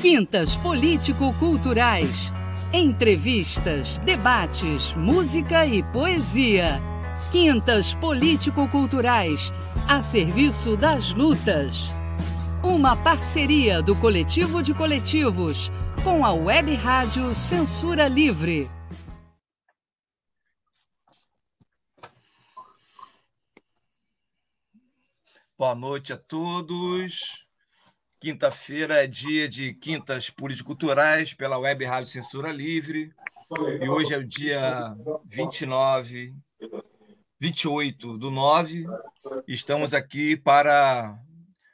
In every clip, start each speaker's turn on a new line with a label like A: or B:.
A: Quintas Político-Culturais. Entrevistas, debates, música e poesia. Quintas Político-Culturais, a serviço das lutas. Uma parceria do Coletivo de Coletivos com a Web Rádio Censura Livre.
B: Boa noite a todos. Quinta-feira é dia de quintas político-culturais pela Web Rádio Censura Livre. E hoje é o dia 29, 28 do 9. Estamos aqui para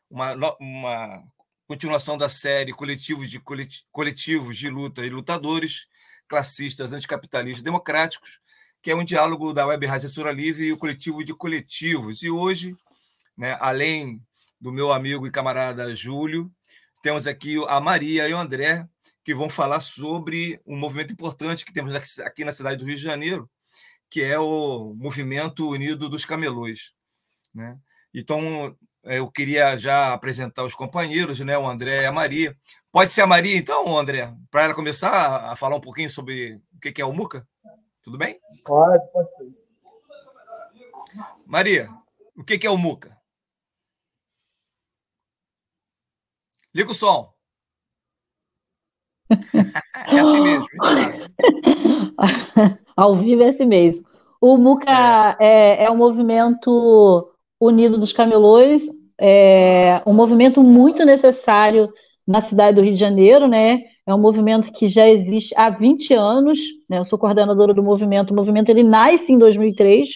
B: uma, uma continuação da série Coletivos de, Coletivos de Luta e Lutadores, Classistas, Anticapitalistas Democráticos, que é um diálogo da Web Rádio Censura Livre e o Coletivo de Coletivos. E hoje, né, além do meu amigo e camarada Júlio. Temos aqui a Maria e o André, que vão falar sobre um movimento importante que temos aqui na cidade do Rio de Janeiro, que é o Movimento Unido dos Camelôs. Né? Então, é, eu queria já apresentar os companheiros, né? o André e a Maria. Pode ser a Maria, então, André, para ela começar a falar um pouquinho sobre o que é o MUCA? Tudo bem?
C: Pode, pode ser.
B: Maria, o que é o MUCA? Liga o som. é assim mesmo.
D: Ao vivo é assim mesmo. O MUCA é, é, é um movimento unido dos camelôs, é um movimento muito necessário na cidade do Rio de Janeiro, né? É um movimento que já existe há 20 anos, né? Eu sou coordenadora do movimento. O movimento ele nasce em 2003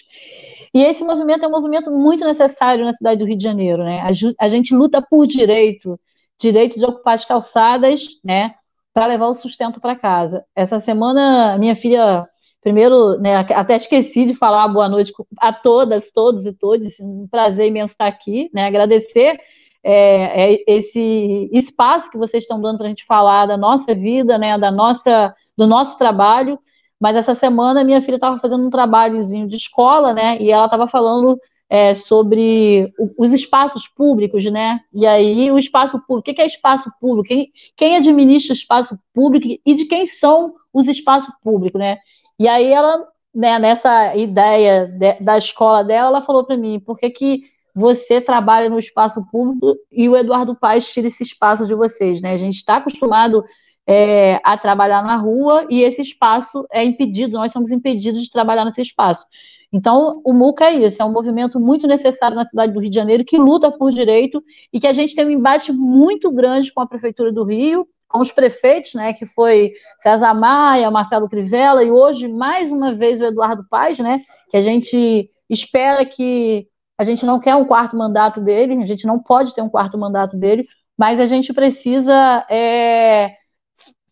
D: e esse movimento é um movimento muito necessário na cidade do Rio de Janeiro, né? A, a gente luta por direito, direito de ocupar as calçadas, né, para levar o sustento para casa. Essa semana, minha filha, primeiro, né, até esqueci de falar boa noite a todas, todos e todas, um prazer imenso estar aqui, né, agradecer é, é esse espaço que vocês estão dando para a gente falar da nossa vida, né, da nossa, do nosso trabalho, mas essa semana minha filha estava fazendo um trabalhozinho de escola, né, e ela estava falando é, sobre os espaços públicos, né? E aí o espaço público, o que é espaço público? Quem, quem administra o espaço público e de quem são os espaços públicos, né? E aí ela, né, nessa ideia de, da escola dela, ela falou para mim, por que, que você trabalha no espaço público e o Eduardo Paes tira esse espaço de vocês, né? A gente está acostumado é, a trabalhar na rua e esse espaço é impedido, nós somos impedidos de trabalhar nesse espaço. Então, o MUCA é isso, é um movimento muito necessário na cidade do Rio de Janeiro, que luta por direito e que a gente tem um embate muito grande com a Prefeitura do Rio, com os prefeitos, né, que foi César Maia, Marcelo Crivella, e hoje, mais uma vez, o Eduardo Paz, né, que a gente espera que a gente não quer um quarto mandato dele, a gente não pode ter um quarto mandato dele, mas a gente precisa é,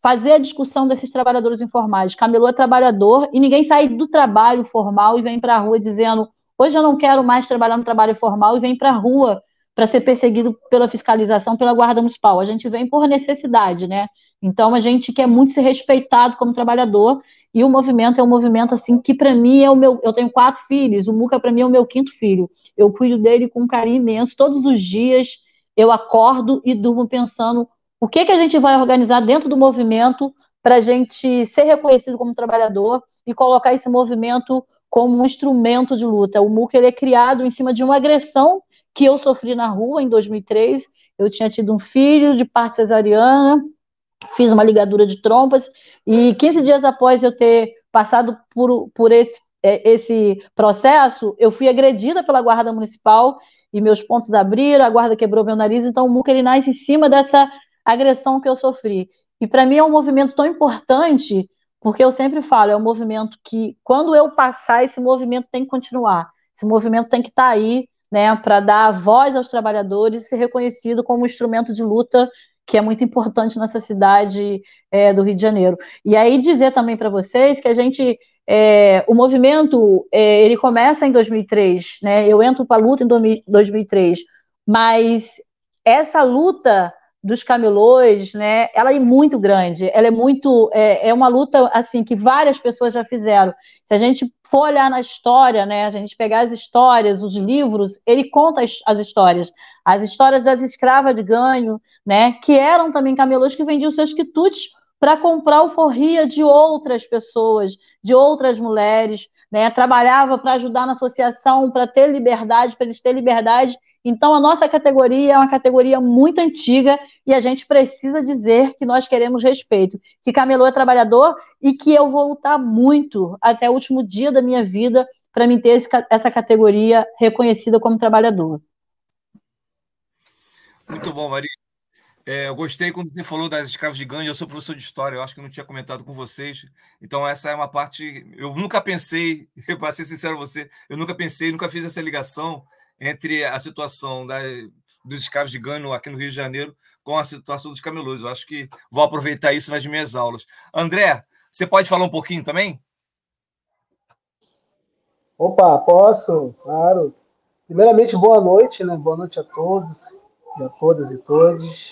D: fazer a discussão desses trabalhadores informais. Camelô é trabalhador e ninguém sai do trabalho formal e vem para a rua dizendo hoje eu não quero mais trabalhar no trabalho formal e vem para a rua para ser perseguido pela fiscalização, pela guarda municipal. A gente vem por necessidade, né? Então a gente quer muito ser respeitado como trabalhador e o movimento é um movimento assim que para mim é o meu. Eu tenho quatro filhos, o Muca para mim é o meu quinto filho. Eu cuido dele com um carinho imenso. Todos os dias eu acordo e durmo pensando o que, que a gente vai organizar dentro do movimento para a gente ser reconhecido como trabalhador e colocar esse movimento como um instrumento de luta. O MUC ele é criado em cima de uma agressão que eu sofri na rua em 2003. Eu tinha tido um filho de parte cesariana, fiz uma ligadura de trompas e 15 dias após eu ter passado por, por esse, é, esse processo, eu fui agredida pela guarda municipal e meus pontos abriram, a guarda quebrou meu nariz, então o MUC ele nasce em cima dessa agressão que eu sofri. E para mim é um movimento tão importante, porque eu sempre falo, é um movimento que, quando eu passar, esse movimento tem que continuar. Esse movimento tem que estar tá aí, né, para dar voz aos trabalhadores e ser reconhecido como um instrumento de luta que é muito importante nessa cidade é, do Rio de Janeiro. E aí dizer também para vocês que a gente, é, o movimento, é, ele começa em 2003, né? Eu entro para a luta em 2003, mas essa luta dos camelôs, né? Ela é muito grande, ela é muito, é, é, uma luta assim que várias pessoas já fizeram. Se a gente for olhar na história, né, a gente pegar as histórias, os livros, ele conta as, as histórias. As histórias das escravas de ganho, né, que eram também camelôs que vendiam seus quitutes para comprar alforria de outras pessoas, de outras mulheres, né? Trabalhava para ajudar na associação, para ter liberdade, para eles terem liberdade. Então, a nossa categoria é uma categoria muito antiga e a gente precisa dizer que nós queremos respeito, que camelô é trabalhador e que eu vou lutar muito até o último dia da minha vida para me ter esse, essa categoria reconhecida como trabalhador.
B: Muito bom, Maria. É, eu gostei quando você falou das escravos de ganho. Eu sou professor de história, eu acho que não tinha comentado com vocês. Então, essa é uma parte. Eu nunca pensei, para ser sincero com você, eu nunca pensei, nunca fiz essa ligação entre a situação da, dos escravos de ganho aqui no Rio de Janeiro com a situação dos camelôs. Eu acho que vou aproveitar isso nas minhas aulas. André, você pode falar um pouquinho também?
C: Opa, posso, claro. Primeiramente, boa noite, né? Boa noite a todos e a todas e todos.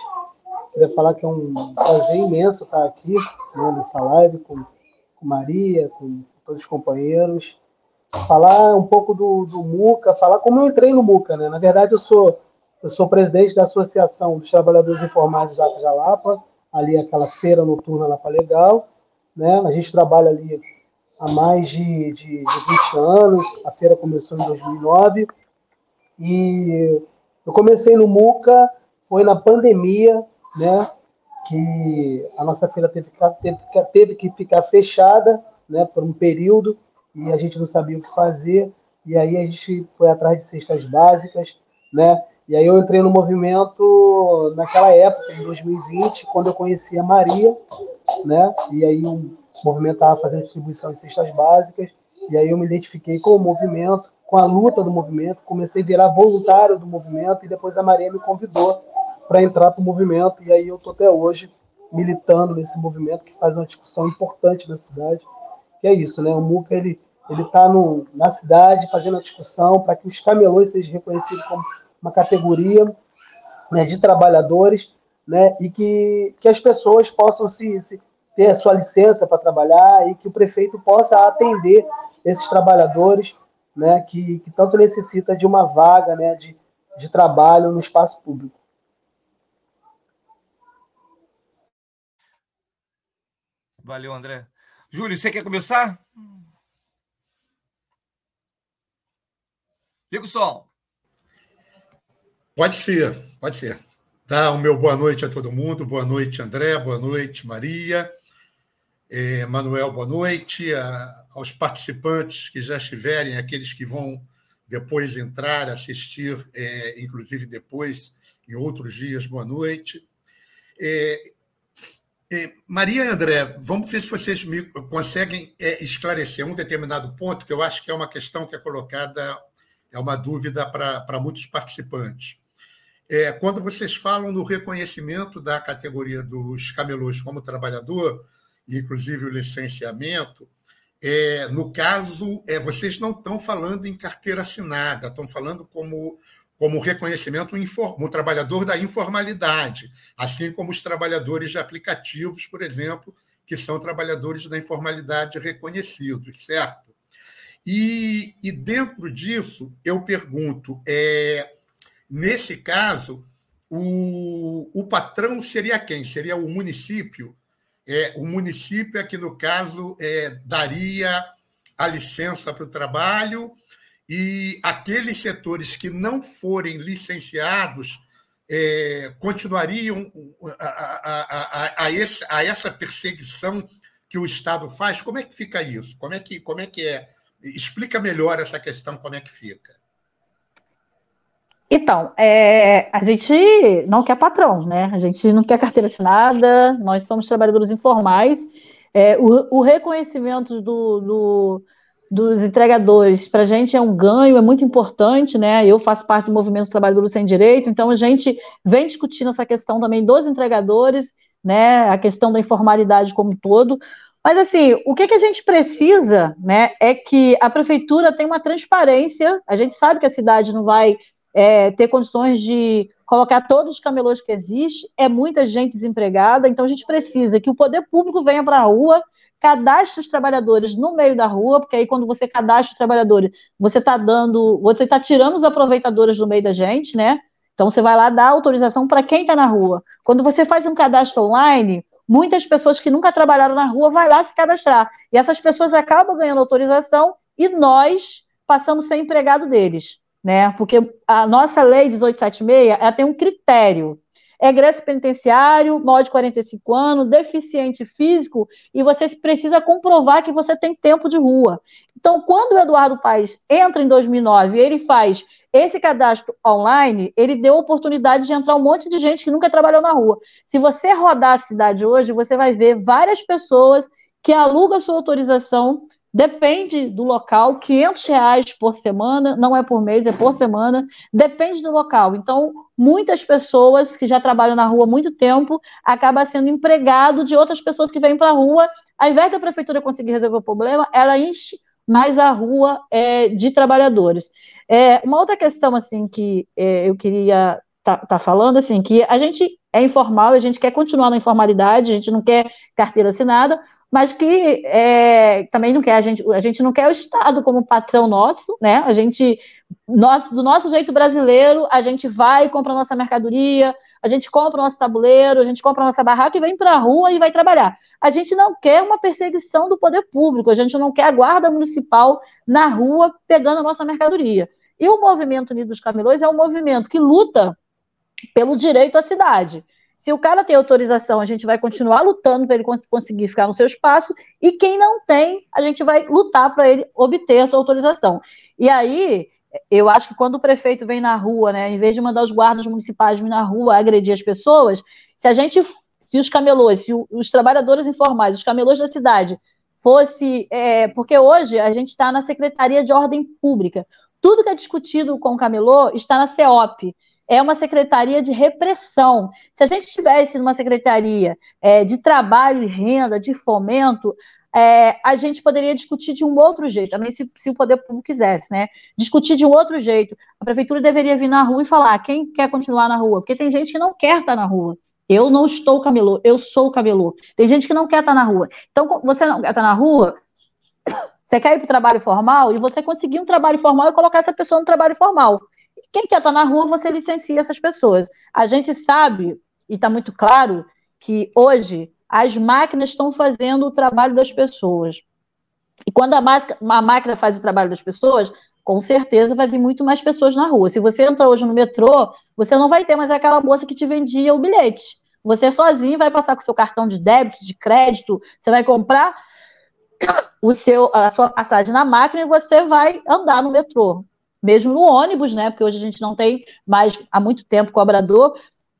C: Queria falar que é um prazer imenso estar aqui né, nessa live com, com Maria, com todos os companheiros. Falar um pouco do, do MUCA, falar como eu entrei no MUCA. Né? Na verdade, eu sou, eu sou presidente da Associação dos Trabalhadores Informais de Jato Jalapa, ali aquela feira noturna Lapa Legal. Né? A gente trabalha ali há mais de, de, de 20 anos, a feira começou em 2009. E eu comecei no MUCA, foi na pandemia, né, que a nossa feira teve, teve, teve que ficar fechada né, por um período e a gente não sabia o que fazer. E aí a gente foi atrás de cestas básicas, né? E aí eu entrei no movimento naquela época, em 2020, quando eu conheci a Maria, né? E aí o movimento estava fazendo distribuição de cestas básicas, e aí eu me identifiquei com o movimento, com a luta do movimento, comecei a virar voluntário do movimento, e depois a Maria me convidou para entrar para o movimento, e aí eu estou até hoje militando nesse movimento que faz uma discussão importante na cidade, que é isso, né? O MUCA, ele ele está na cidade fazendo a discussão para que os camelões sejam reconhecidos como uma categoria né, de trabalhadores, né, e que, que as pessoas possam se, se ter a sua licença para trabalhar e que o prefeito possa atender esses trabalhadores, né, que, que tanto necessita de uma vaga, né, de, de trabalho no espaço público.
B: Valeu, André. Júlio, você quer começar? Liga o som.
E: Pode ser, pode ser. Dá o meu boa noite a todo mundo. Boa noite, André. Boa noite, Maria. É, Manuel, boa noite. A, aos participantes que já estiverem, aqueles que vão depois entrar, assistir, é, inclusive depois, em outros dias, boa noite. É, Maria e André, vamos ver se vocês me conseguem esclarecer um determinado ponto, que eu acho que é uma questão que é colocada, é uma dúvida para muitos participantes. É, quando vocês falam no reconhecimento da categoria dos camelôs como trabalhador, inclusive o licenciamento, é, no caso, é, vocês não estão falando em carteira assinada, estão falando como como reconhecimento um trabalhador da informalidade, assim como os trabalhadores de aplicativos, por exemplo, que são trabalhadores da informalidade reconhecidos, certo? E, e dentro disso, eu pergunto, é, nesse caso, o, o patrão seria quem? Seria o município? É, o município é que, no caso, é, daria a licença para o trabalho e aqueles setores que não forem licenciados é, continuariam a, a, a, esse, a essa perseguição que o Estado faz? Como é que fica isso? Como é que, como é, que é? Explica melhor essa questão, como é que fica.
D: Então, é, a gente não quer patrão, né? A gente não quer carteira assinada, nós somos trabalhadores informais. É, o, o, reconhecimento do, do dos entregadores, para a gente é um ganho, é muito importante, né? Eu faço parte do movimento dos trabalhadores sem direito, então a gente vem discutindo essa questão também dos entregadores, né? A questão da informalidade como um todo. Mas assim, o que, que a gente precisa, né? É que a prefeitura tenha uma transparência. A gente sabe que a cidade não vai é, ter condições de colocar todos os camelôs que existem, é muita gente desempregada, então a gente precisa que o poder público venha para a rua cadastre os trabalhadores no meio da rua, porque aí quando você cadastra os trabalhadores, você está dando, você está tirando os aproveitadores do meio da gente, né? Então você vai lá dar autorização para quem está na rua. Quando você faz um cadastro online, muitas pessoas que nunca trabalharam na rua vai lá se cadastrar. E essas pessoas acabam ganhando autorização e nós passamos a ser empregado deles, né? Porque a nossa lei 1876, ela tem um critério egresso penitenciário, maior de 45 anos, deficiente físico, e você precisa comprovar que você tem tempo de rua. Então, quando o Eduardo Paes entra em 2009 e ele faz esse cadastro online, ele deu oportunidade de entrar um monte de gente que nunca trabalhou na rua. Se você rodar a cidade hoje, você vai ver várias pessoas que alugam sua autorização Depende do local, 500 reais por semana, não é por mês, é por semana, depende do local. Então, muitas pessoas que já trabalham na rua há muito tempo acabam sendo empregado de outras pessoas que vêm para a rua. Ao invés da prefeitura conseguir resolver o problema, ela enche mais a rua é, de trabalhadores. É, uma outra questão assim que é, eu queria estar tá, tá falando, assim, que a gente é informal, a gente quer continuar na informalidade, a gente não quer carteira assinada, mas que é, também não quer a gente, a gente não quer o Estado como patrão nosso, né? A gente, nós, do nosso jeito brasileiro, a gente vai compra nossa mercadoria, a gente compra o nosso tabuleiro, a gente compra a nossa barraca e vem para a rua e vai trabalhar. A gente não quer uma perseguição do poder público, a gente não quer a guarda municipal na rua pegando a nossa mercadoria. E o movimento Unidos dos Camelões é um movimento que luta pelo direito à cidade. Se o cara tem autorização, a gente vai continuar lutando para ele conseguir ficar no seu espaço, e quem não tem, a gente vai lutar para ele obter essa autorização. E aí, eu acho que quando o prefeito vem na rua, né, em vez de mandar os guardas municipais vir na rua agredir as pessoas, se a gente, se os camelôs, se os trabalhadores informais, os camelôs da cidade, fosse. É, porque hoje a gente está na Secretaria de Ordem Pública. Tudo que é discutido com o camelô está na CEOP é uma secretaria de repressão. Se a gente tivesse uma secretaria é, de trabalho e renda, de fomento, é, a gente poderia discutir de um outro jeito, também se, se, o poder público quisesse, né? Discutir de um outro jeito. A prefeitura deveria vir na rua e falar quem quer continuar na rua, porque tem gente que não quer estar na rua. Eu não estou camelô, eu sou camelô. Tem gente que não quer estar na rua. Então, você não quer estar na rua, você quer ir para o trabalho formal e você conseguir um trabalho formal e colocar essa pessoa no trabalho formal. Quem quer estar na rua, você licencia essas pessoas. A gente sabe, e está muito claro, que hoje as máquinas estão fazendo o trabalho das pessoas. E quando a, a máquina faz o trabalho das pessoas, com certeza vai vir muito mais pessoas na rua. Se você entra hoje no metrô, você não vai ter mais aquela moça que te vendia o bilhete. Você sozinho vai passar com seu cartão de débito, de crédito, você vai comprar o seu, a sua passagem na máquina e você vai andar no metrô mesmo no ônibus, né? Porque hoje a gente não tem mais há muito tempo cobrador.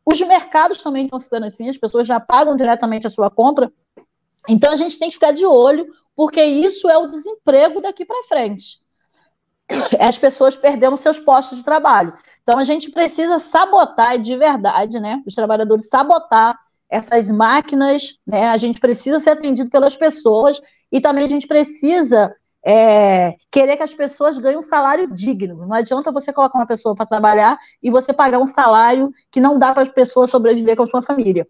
D: Os mercados também estão ficando assim, as pessoas já pagam diretamente a sua compra. Então a gente tem que ficar de olho, porque isso é o desemprego daqui para frente. As pessoas perdendo seus postos de trabalho. Então a gente precisa sabotar de verdade, né? Os trabalhadores sabotar essas máquinas, né? A gente precisa ser atendido pelas pessoas e também a gente precisa é, querer que as pessoas ganhem um salário digno. Não adianta você colocar uma pessoa para trabalhar e você pagar um salário que não dá para as pessoas sobreviver com a sua família.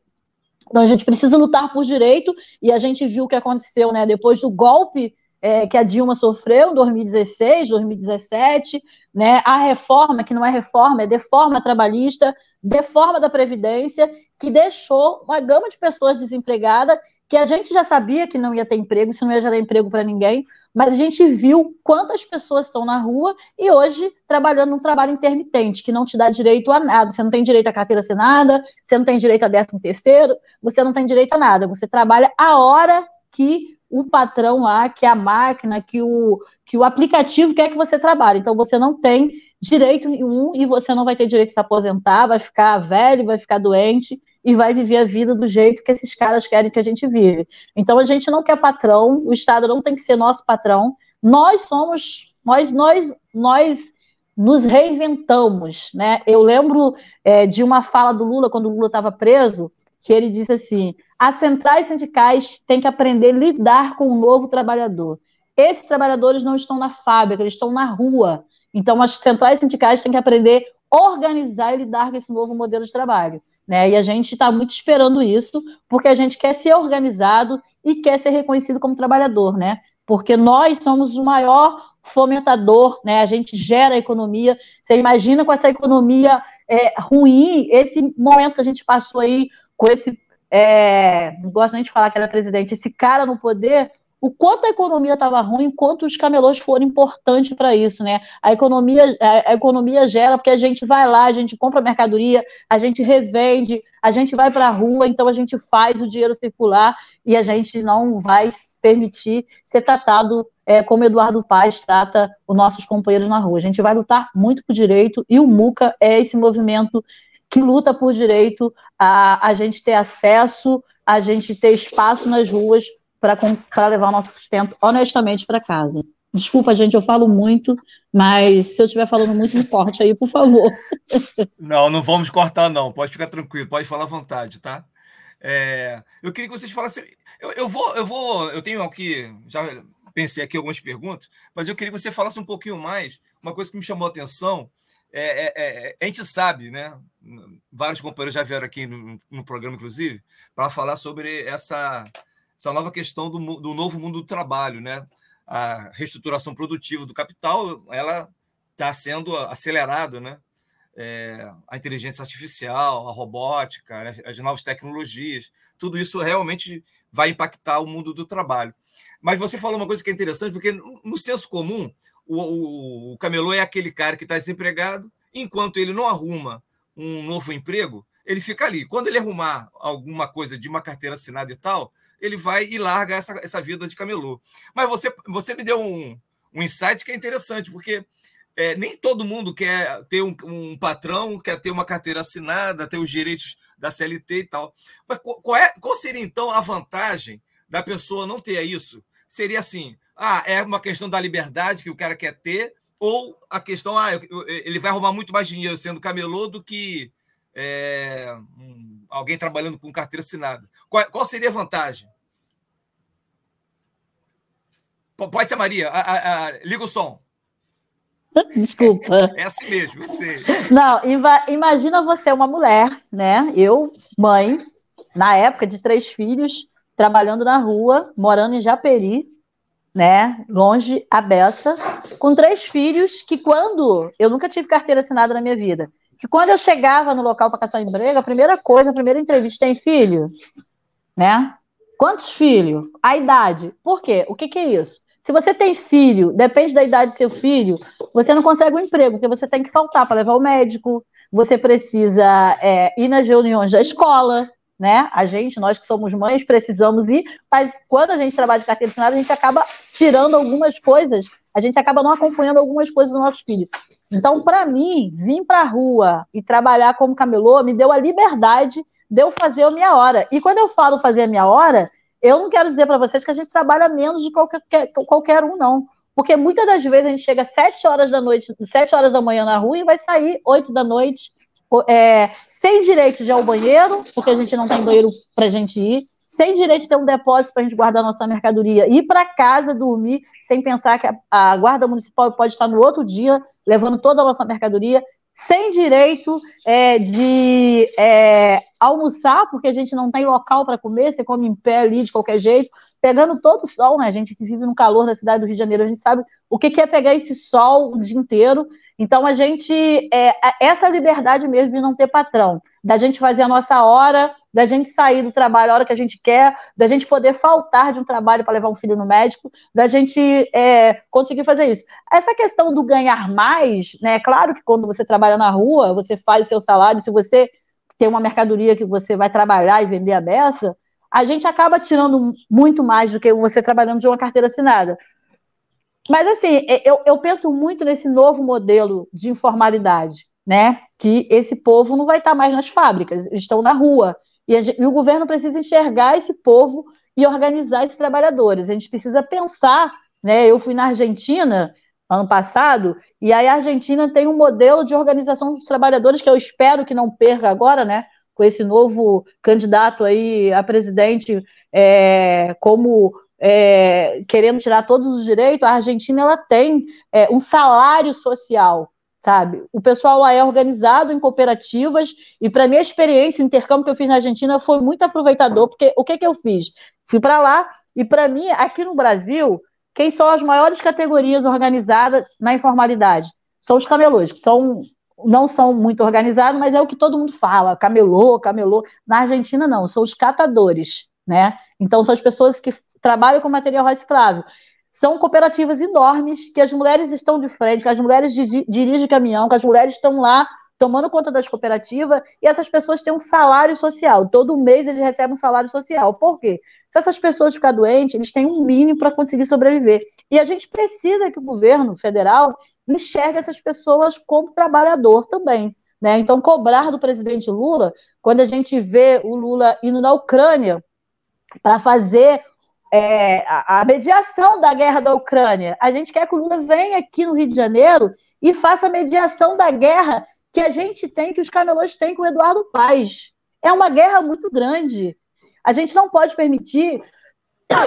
D: Então a gente precisa lutar por direito e a gente viu o que aconteceu, né? Depois do golpe é, que a Dilma sofreu em 2016, 2017, né? A reforma que não é reforma, é deforma trabalhista, deforma da previdência, que deixou uma gama de pessoas desempregadas que a gente já sabia que não ia ter emprego, isso não ia gerar emprego para ninguém, mas a gente viu quantas pessoas estão na rua e hoje trabalhando num trabalho intermitente, que não te dá direito a nada. Você não tem direito à carteira assinada, você não tem direito a décimo terceiro, você não tem direito a nada. Você trabalha a hora que o patrão lá, que a máquina, que o, que o aplicativo quer que você trabalhe. Então você não tem direito nenhum e você não vai ter direito de se aposentar, vai ficar velho, vai ficar doente e vai viver a vida do jeito que esses caras querem que a gente vive. Então a gente não quer patrão, o Estado não tem que ser nosso patrão. Nós somos, nós, nós, nós nos reinventamos, né? Eu lembro é, de uma fala do Lula quando o Lula estava preso, que ele disse assim: as centrais sindicais têm que aprender a lidar com o novo trabalhador. Esses trabalhadores não estão na fábrica, eles estão na rua. Então, as centrais sindicais têm que aprender a organizar e lidar com esse novo modelo de trabalho. Né? E a gente está muito esperando isso, porque a gente quer ser organizado e quer ser reconhecido como trabalhador, né? Porque nós somos o maior fomentador, né? A gente gera economia. Você imagina com essa economia é, ruim, esse momento que a gente passou aí com esse, é, não gosto nem de falar que era presidente, esse cara no poder, o quanto a economia estava ruim, quanto os camelôs foram importantes para isso, né? A economia, a, a, economia gera porque a gente vai lá, a gente compra mercadoria, a gente revende, a gente vai para a rua, então a gente faz o dinheiro circular e a gente não vai permitir ser tratado é, como Eduardo Paz trata os nossos companheiros na rua. A gente vai lutar muito por direito e o MUCA é esse movimento que luta por direito a, a gente ter acesso, a gente ter espaço nas ruas para levar o nosso sustento honestamente para casa. Desculpa, gente, eu falo muito, mas se eu estiver falando muito, me corte aí, por favor.
B: Não, não vamos cortar, não. Pode ficar tranquilo, pode falar à vontade, tá? É, eu queria que vocês falassem. Eu, eu, vou, eu vou, eu tenho aqui, já pensei aqui algumas perguntas, mas eu queria que você falasse um pouquinho mais. Uma coisa que me chamou a atenção é, é, é, a gente sabe, né? Vários companheiros já vieram aqui no, no programa, inclusive, para falar sobre essa essa nova questão do, do novo mundo do trabalho, né? A reestruturação produtiva do capital, ela está sendo acelerada, né? É, a inteligência artificial, a robótica, né? as novas tecnologias, tudo isso realmente vai impactar o mundo do trabalho. Mas você falou uma coisa que é interessante, porque no senso comum, o, o, o camelô é aquele cara que está desempregado, enquanto ele não arruma um novo emprego, ele fica ali. Quando ele arrumar alguma coisa de uma carteira assinada e tal, ele vai e larga essa, essa vida de camelô. Mas você, você me deu um, um insight que é interessante, porque é, nem todo mundo quer ter um, um, patrão, quer ter uma carteira assinada, ter os direitos da CLT e tal. Mas qual, é, qual seria, então, a vantagem da pessoa não ter isso? Seria assim: ah, é uma questão da liberdade que o cara quer ter, ou a questão, ah, ele vai arrumar muito mais dinheiro sendo camelô do que é, um, alguém trabalhando com carteira assinada. Qual, qual seria a vantagem? Pode ser Maria. A, a, a, liga o som.
D: Desculpa.
B: É assim mesmo, eu sei.
D: Não, imagina você, uma mulher, né? Eu, mãe, na época de três filhos, trabalhando na rua, morando em Japeri, né? Longe, a beça, com três filhos, que quando. Eu nunca tive carteira assinada na minha vida que quando eu chegava no local para caçar emprego, a primeira coisa, a primeira entrevista, tem filho? Né? Quantos filhos? A idade. Por quê? O que, que é isso? Se você tem filho, depende da idade do seu filho, você não consegue um emprego, porque você tem que faltar para levar o médico, você precisa é, ir nas reuniões da escola, né? A gente, nós que somos mães, precisamos ir, mas quando a gente trabalha de carteira assinada, a gente acaba tirando algumas coisas, a gente acaba não acompanhando algumas coisas dos nossos filhos. Então, para mim, vir para a rua e trabalhar como camelô me deu a liberdade de eu fazer a minha hora. E quando eu falo fazer a minha hora, eu não quero dizer para vocês que a gente trabalha menos de qualquer, qualquer um, não. Porque muitas das vezes a gente chega às 7 horas da noite, 7 horas da manhã na rua e vai sair 8 da noite, é, sem direito de ir ao banheiro, porque a gente não tem banheiro para gente ir, sem direito de ter um depósito para a gente guardar nossa mercadoria, ir para casa dormir sem pensar que a, a, guarda municipal pode estar no outro dia levando toda a nossa mercadoria, sem direito é, de é, almoçar, porque a gente não tem local para comer, você come em pé ali de qualquer jeito, pegando todo o sol, né? A gente que vive no calor da cidade do Rio de Janeiro, a gente sabe o que, é pegar esse sol o dia inteiro. Então, a gente, é, essa liberdade mesmo de não ter patrão, da gente fazer a nossa hora, da gente sair do trabalho a hora que a gente quer, da gente poder faltar de um trabalho para levar um filho no médico, da gente é, conseguir fazer isso. Essa questão do ganhar mais, né? É claro que quando você trabalha na rua, você faz o seu salário, se você tem uma mercadoria que você vai trabalhar e vender a beça, a gente acaba tirando muito mais do que você trabalhando de uma carteira assinada. Mas, assim, eu, eu penso muito nesse novo modelo de informalidade, né? Que esse povo não vai estar mais nas fábricas, eles estão na rua. E, a, e o governo precisa enxergar esse povo e organizar esses trabalhadores. A gente precisa pensar, né? Eu fui na Argentina ano passado, e aí a Argentina tem um modelo de organização dos trabalhadores que eu espero que não perca agora, né? Com esse novo candidato aí a presidente é, como é, querendo tirar todos os direitos, a Argentina ela tem é, um salário social sabe? O pessoal lá é organizado em cooperativas e para minha experiência, o intercâmbio que eu fiz na Argentina foi muito aproveitador, porque o que que eu fiz? Fui para lá e para mim, aqui no Brasil, quem são as maiores categorias organizadas na informalidade? São os camelôs, que são não são muito organizados, mas é o que todo mundo fala, camelô, camelô. Na Argentina não, são os catadores, né? Então são as pessoas que trabalham com material reciclável. São cooperativas enormes que as mulheres estão de frente, que as mulheres dirigem caminhão, que as mulheres estão lá tomando conta das cooperativas e essas pessoas têm um salário social. Todo mês eles recebem um salário social. Por quê? Se essas pessoas ficarem doentes, eles têm um mínimo para conseguir sobreviver. E a gente precisa que o governo federal enxergue essas pessoas como trabalhador também. Né? Então, cobrar do presidente Lula, quando a gente vê o Lula indo na Ucrânia para fazer é, a, mediação da guerra da Ucrânia, a gente quer que o Lula venha aqui no Rio de Janeiro e faça a mediação da guerra que a gente tem, que os camelôs têm com o Eduardo Paes. É uma guerra muito grande. A gente não pode permitir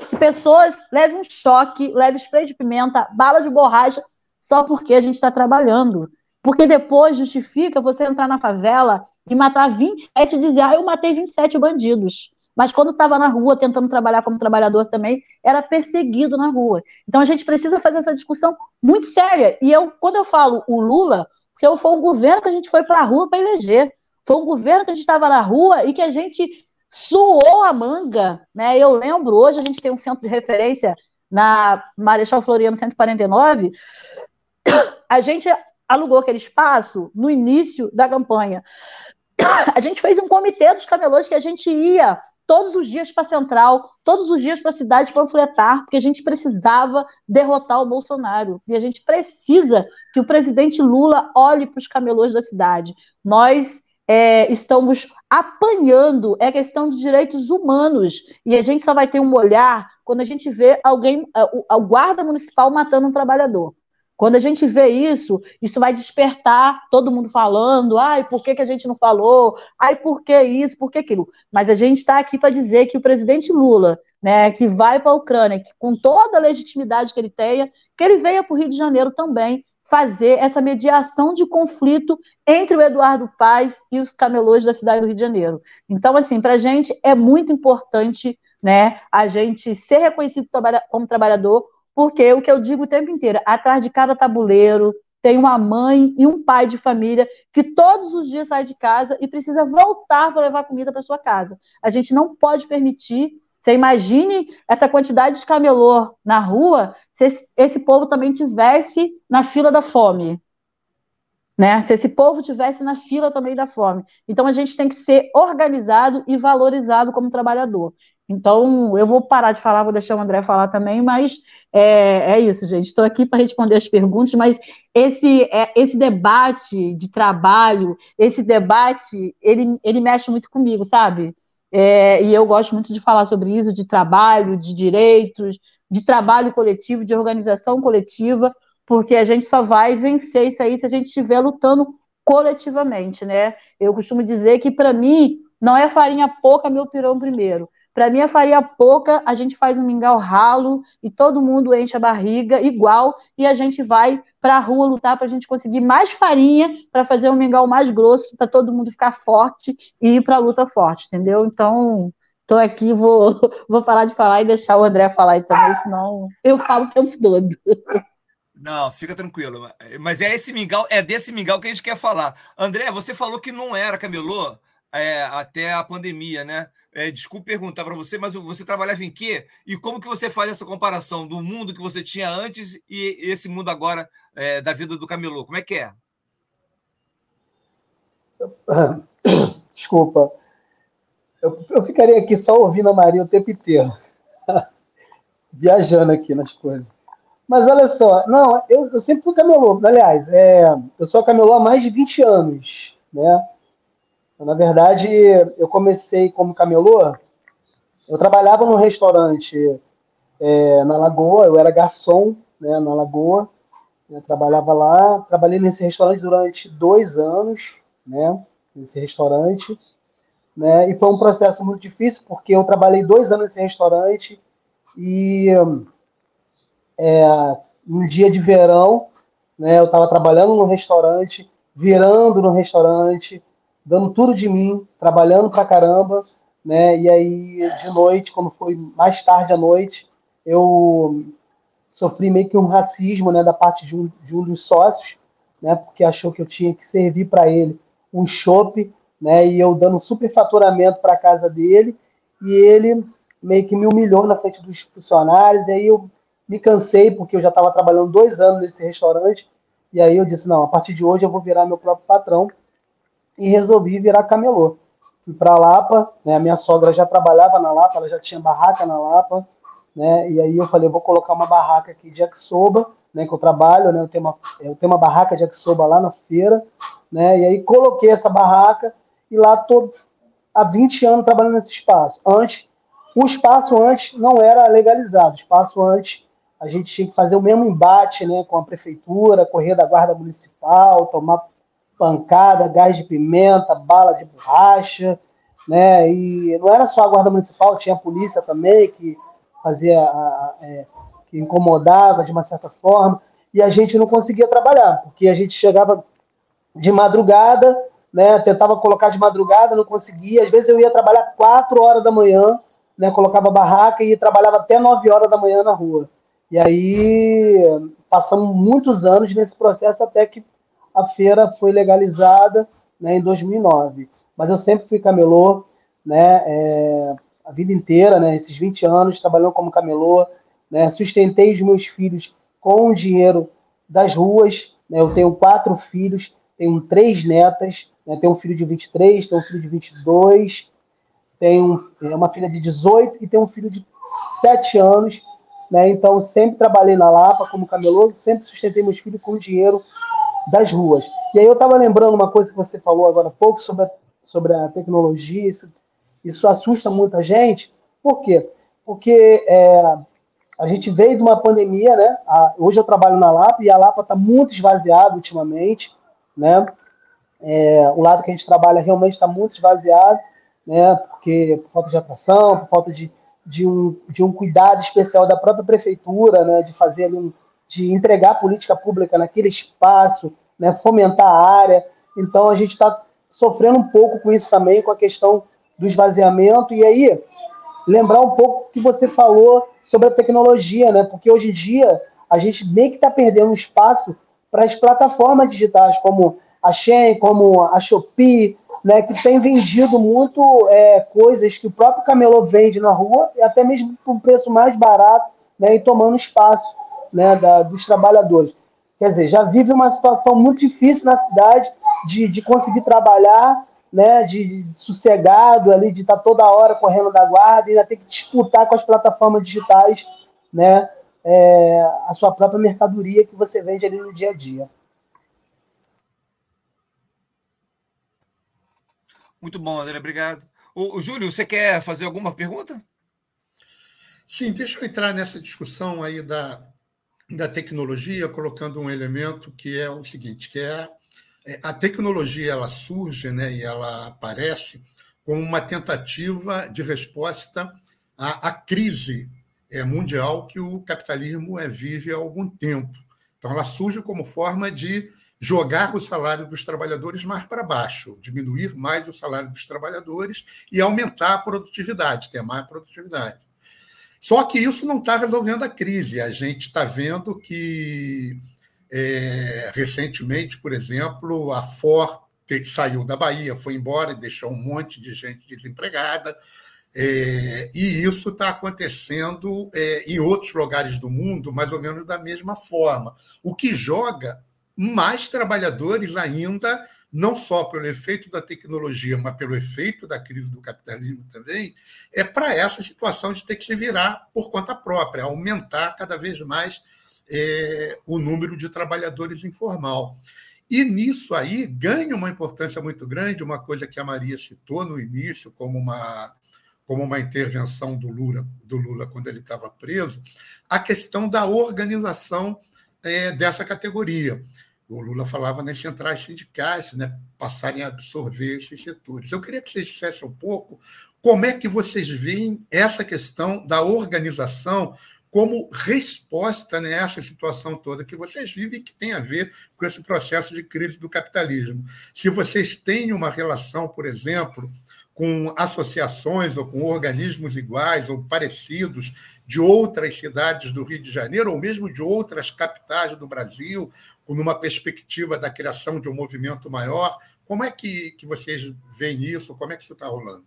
D: que pessoas levem um choque, levem spray de pimenta, bala de borracha, só porque a gente está trabalhando. Porque depois justifica você entrar na favela e matar 27 e dizer, ah, eu matei 27 bandidos. Mas quando estava na rua tentando trabalhar como trabalhador também, era perseguido na rua. Então a gente precisa fazer essa discussão muito séria. E eu, quando eu falo o Lula, porque foi um governo que a gente foi para a rua para eleger. Foi um governo que a gente estava na rua e que a gente suou a manga, né? Eu lembro, hoje a gente tem um centro de referência na Marechal Floriano 149, a gente alugou aquele espaço no início da campanha. A gente fez um comitê dos camelôs que a gente ia todos os dias para a Central, todos os dias para a cidade panfletar, porque a gente precisava derrotar o Bolsonaro. E a gente precisa que o presidente Lula olhe para os camelôs da cidade. Nós é, estamos apanhando, é questão de direitos humanos. E a gente só vai ter um olhar quando a gente vê alguém, o, o guarda municipal matando um trabalhador. Quando a gente vê isso, isso vai despertar todo mundo falando, ai, por que, que a gente não falou? Ai, por que isso, por que aquilo? Mas a gente está aqui para dizer que o presidente Lula, né, que vai para a Ucrânia, que com toda a legitimidade que ele tenha, que ele venha para o Rio de Janeiro também fazer essa mediação de conflito entre o Eduardo Paes e os camelôs da cidade do Rio de Janeiro. Então, assim, para a gente é muito importante né, a gente ser reconhecido como trabalhador, porque o que eu digo o tempo inteiro, atrás de cada tabuleiro tem uma mãe e um pai de família que todos os dias sai de casa e precisa voltar para levar comida para sua casa. A gente não pode permitir você imagine essa quantidade de camelô na rua se esse, povo também tivesse na fila da fome. Né? Se esse povo tivesse na fila também da fome. Então a gente tem que ser organizado e valorizado como trabalhador. Então, eu vou parar de falar, vou deixar o André falar também, mas é, é isso, gente. Estou aqui para responder as perguntas, mas esse, é, esse debate de trabalho, esse debate, ele, ele mexe muito comigo, sabe? É, e eu gosto muito de falar sobre isso, de trabalho, de direitos, de trabalho coletivo, de organização coletiva, porque a gente só vai vencer isso aí se a gente estiver lutando coletivamente, né? Eu costumo dizer que, para mim, não é farinha pouca meu pirão primeiro. Para mim, a farinha pouca, a gente faz um mingau ralo e todo mundo enche a barriga igual e a gente vai para a rua lutar para a gente conseguir mais farinha para fazer um mingau mais grosso, para todo mundo ficar forte e ir para a luta forte, entendeu? Então, estou aqui, vou, vou parar de falar e deixar o André falar aí também, senão eu falo o tempo todo.
B: Não, fica tranquilo. Mas é esse mingau, é desse mingau que a gente quer falar. André, você falou que não era camelô é, até a pandemia, né? É, desculpe perguntar para você, mas você trabalhava em quê? E como que você faz essa comparação do mundo que você tinha antes e esse mundo agora é, da vida do camelô? Como é que é?
C: Desculpa. Eu, eu ficaria aqui só ouvindo a Maria o tempo inteiro. Viajando aqui nas coisas. Mas olha só, não, eu, eu sempre fui camelô. Aliás, é, eu sou camelô há mais de 20 anos, né? Na verdade, eu comecei como camelô. Eu trabalhava num restaurante é, na Lagoa, eu era garçom né, na Lagoa. Eu trabalhava lá, trabalhei nesse restaurante durante dois anos, né? Nesse restaurante. Né, e foi um processo muito difícil, porque eu trabalhei dois anos nesse restaurante e é, um dia de verão né? Eu estava trabalhando no restaurante, virando no restaurante, dando tudo de mim, trabalhando pra caramba, né? E aí de noite, quando foi mais tarde à noite, eu sofri meio que um racismo, né, da parte de um, de um dos sócios, né? Porque achou que eu tinha que servir para ele um chopp, né? E eu dando superfaturamento para casa dele e ele meio que me humilhou na frente dos funcionários. E aí eu me cansei porque eu já estava trabalhando dois anos nesse restaurante e aí eu disse não, a partir de hoje eu vou virar meu próprio patrão e resolvi virar camelô. Fui para Lapa, né? A minha sogra já trabalhava na Lapa, ela já tinha barraca na Lapa, né? E aí eu falei, vou colocar uma barraca aqui de yakisoba, né? Que eu trabalho, né? Eu tenho uma, eu tenho uma barraca de yakisoba lá na feira, né? E aí coloquei essa barraca e lá tô há 20 anos trabalhando nesse espaço. Antes, o espaço antes não era legalizado. O espaço antes a gente tinha que fazer o mesmo embate, né, com a prefeitura, correr da guarda municipal, tomar pancada, gás de pimenta, bala de borracha, né? E não era só a guarda municipal, tinha a polícia também que fazia, a, é, que incomodava de uma certa forma. E a gente não conseguia trabalhar, porque a gente chegava de madrugada, né, tentava colocar de madrugada, não conseguia. Às vezes eu ia trabalhar 4 horas da manhã, né, colocava barraca e trabalhava até 9 horas da manhã na rua. E aí passamos muitos anos nesse processo até que a feira foi legalizada né, em 2009. Mas eu sempre fui camelô, né, é, a vida inteira, né, esses 20 anos trabalhando como camelô, né, sustentei os meus filhos com o dinheiro das ruas. Né, eu tenho quatro filhos, tenho três netas, né? tenho um filho de 23, tenho um filho de 22, tenho é, uma filha de 18 e tenho um filho de 7 anos. Né? Então, sempre trabalhei na Lapa como camelô, sempre sustentei meus filhos com dinheiro das ruas. E aí eu estava lembrando uma coisa que você falou agora há pouco sobre a, sobre a tecnologia, isso, isso assusta muita gente. Por quê? Porque é, a gente veio de uma pandemia, né? A, hoje eu trabalho na Lapa e a Lapa está muito esvaziada ultimamente né? É, o lado que a gente trabalha realmente está muito esvaziado, né? Porque por falta de atração, por falta de, de, um, de um cuidado especial da própria prefeitura, né? De fazer ali um, de entregar política pública naquele espaço, né? Fomentar a área. Então a gente está sofrendo um pouco com isso também, com a questão do esvaziamento. E aí lembrar um pouco que você falou sobre a tecnologia, né? Porque hoje em dia a gente meio que está perdendo espaço para as plataformas digitais como a Shein, como a Shopee, né, que tem vendido muito é, coisas que o próprio camelô vende na rua, e até mesmo por um preço mais barato, né, e tomando espaço né, da, dos trabalhadores. Quer dizer, já vive uma situação muito difícil na cidade de, de conseguir trabalhar, né, de, de sossegado ali, de estar tá toda hora correndo da guarda e ainda ter que disputar com as plataformas digitais, né, é, a sua própria mercadoria que você vende ali no dia a dia.
B: Muito bom, André, obrigado. O, o Júlio, você quer fazer alguma pergunta?
E: Sim, deixa eu entrar nessa discussão aí da, da tecnologia, colocando um elemento que é o seguinte, que é, é a tecnologia ela surge né, e ela aparece como uma tentativa de resposta à, à crise é, mundial que o capitalismo é, vive há algum tempo. Então, ela surge como forma de jogar o salário dos trabalhadores mais para baixo, diminuir mais o salário dos trabalhadores e aumentar a produtividade, ter mais produtividade. Só que isso não está resolvendo a crise. A gente está vendo que, é, recentemente, por exemplo, a Ford saiu da Bahia, foi embora e deixou um monte de gente desempregada. É, e isso está acontecendo é, em outros lugares do mundo, mais ou menos da mesma forma. O que joga mais trabalhadores ainda, não só pelo efeito da tecnologia, mas pelo efeito da crise do capitalismo também, é para essa situação de ter que se virar por conta própria, aumentar cada vez mais é, o número de trabalhadores informal. E nisso aí ganha uma importância muito grande, uma coisa que a Maria citou no início, como uma como uma intervenção do Lula, do Lula quando ele estava preso, a questão da organização é, dessa categoria. O Lula falava nas centrais sindicais, né, passarem a absorver esses setores. Eu queria que vocês dissessem um pouco como é que vocês veem essa questão da organização como resposta nessa situação toda que vocês vivem, que tem a ver com esse processo de crise do capitalismo. Se vocês têm uma relação, por exemplo, com associações ou com organismos iguais ou parecidos de outras cidades do Rio de Janeiro, ou mesmo de outras capitais do Brasil, numa perspectiva da criação de um movimento maior. Como é que, que vocês veem isso? Como é que isso está rolando?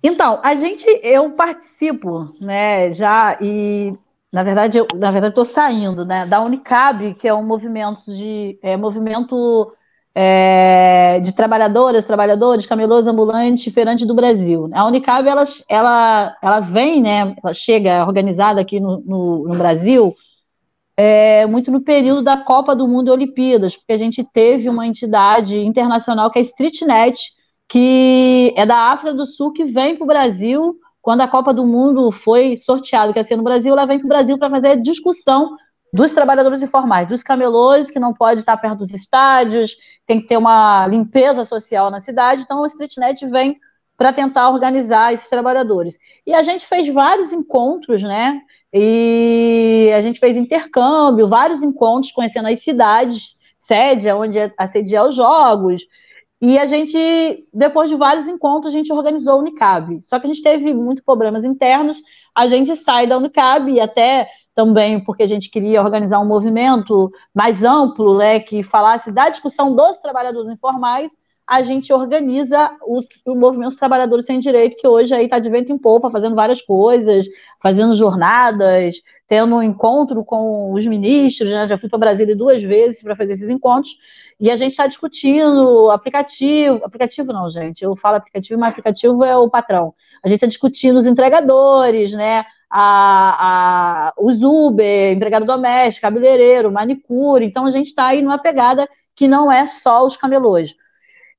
D: Então, a gente, eu participo, né, já, e na verdade, eu, na verdade, estou saindo, né, da Unicab, que é um movimento de, é, movimento é, de trabalhadoras, trabalhadores, camelôs ambulantes, feirantes do Brasil. A Unicab, ela, ela, ela vem, né, ela chega organizada aqui no, no, no Brasil, é, muito no período da Copa do Mundo e Olimpíadas, porque a gente teve uma entidade internacional que é a StreetNet, que é da África do Sul, que vem para o Brasil, quando a Copa do Mundo foi sorteada, que ia ser no Brasil, ela vem para o Brasil para fazer discussão dos trabalhadores informais, dos camelôs, que não pode estar perto dos estádios, tem que ter uma limpeza social na cidade, então o StreetNet vem para tentar organizar esses trabalhadores. E a gente fez vários encontros, né? E a gente fez intercâmbio, vários encontros conhecendo as cidades, sede, onde é assediar os jogos. E a gente, depois de vários encontros, a gente organizou o Unicab. Só que a gente teve muitos problemas internos, a gente sai da Unicab e até também porque a gente queria organizar um movimento mais amplo, né, que falasse da discussão dos trabalhadores informais, a gente organiza o, o movimento dos trabalhadores sem direito, que hoje aí está de vento em polpa, fazendo várias coisas, fazendo jornadas, tendo um encontro com os ministros, né? já fui para Brasília duas vezes para fazer esses encontros, e a gente está discutindo aplicativo, aplicativo não, gente, eu falo aplicativo, mas aplicativo é o patrão. A gente está discutindo os entregadores, né? A, a, os Uber, empregado doméstico, cabeleireiro, manicure. Então, a gente está aí numa pegada que não é só os camelôs.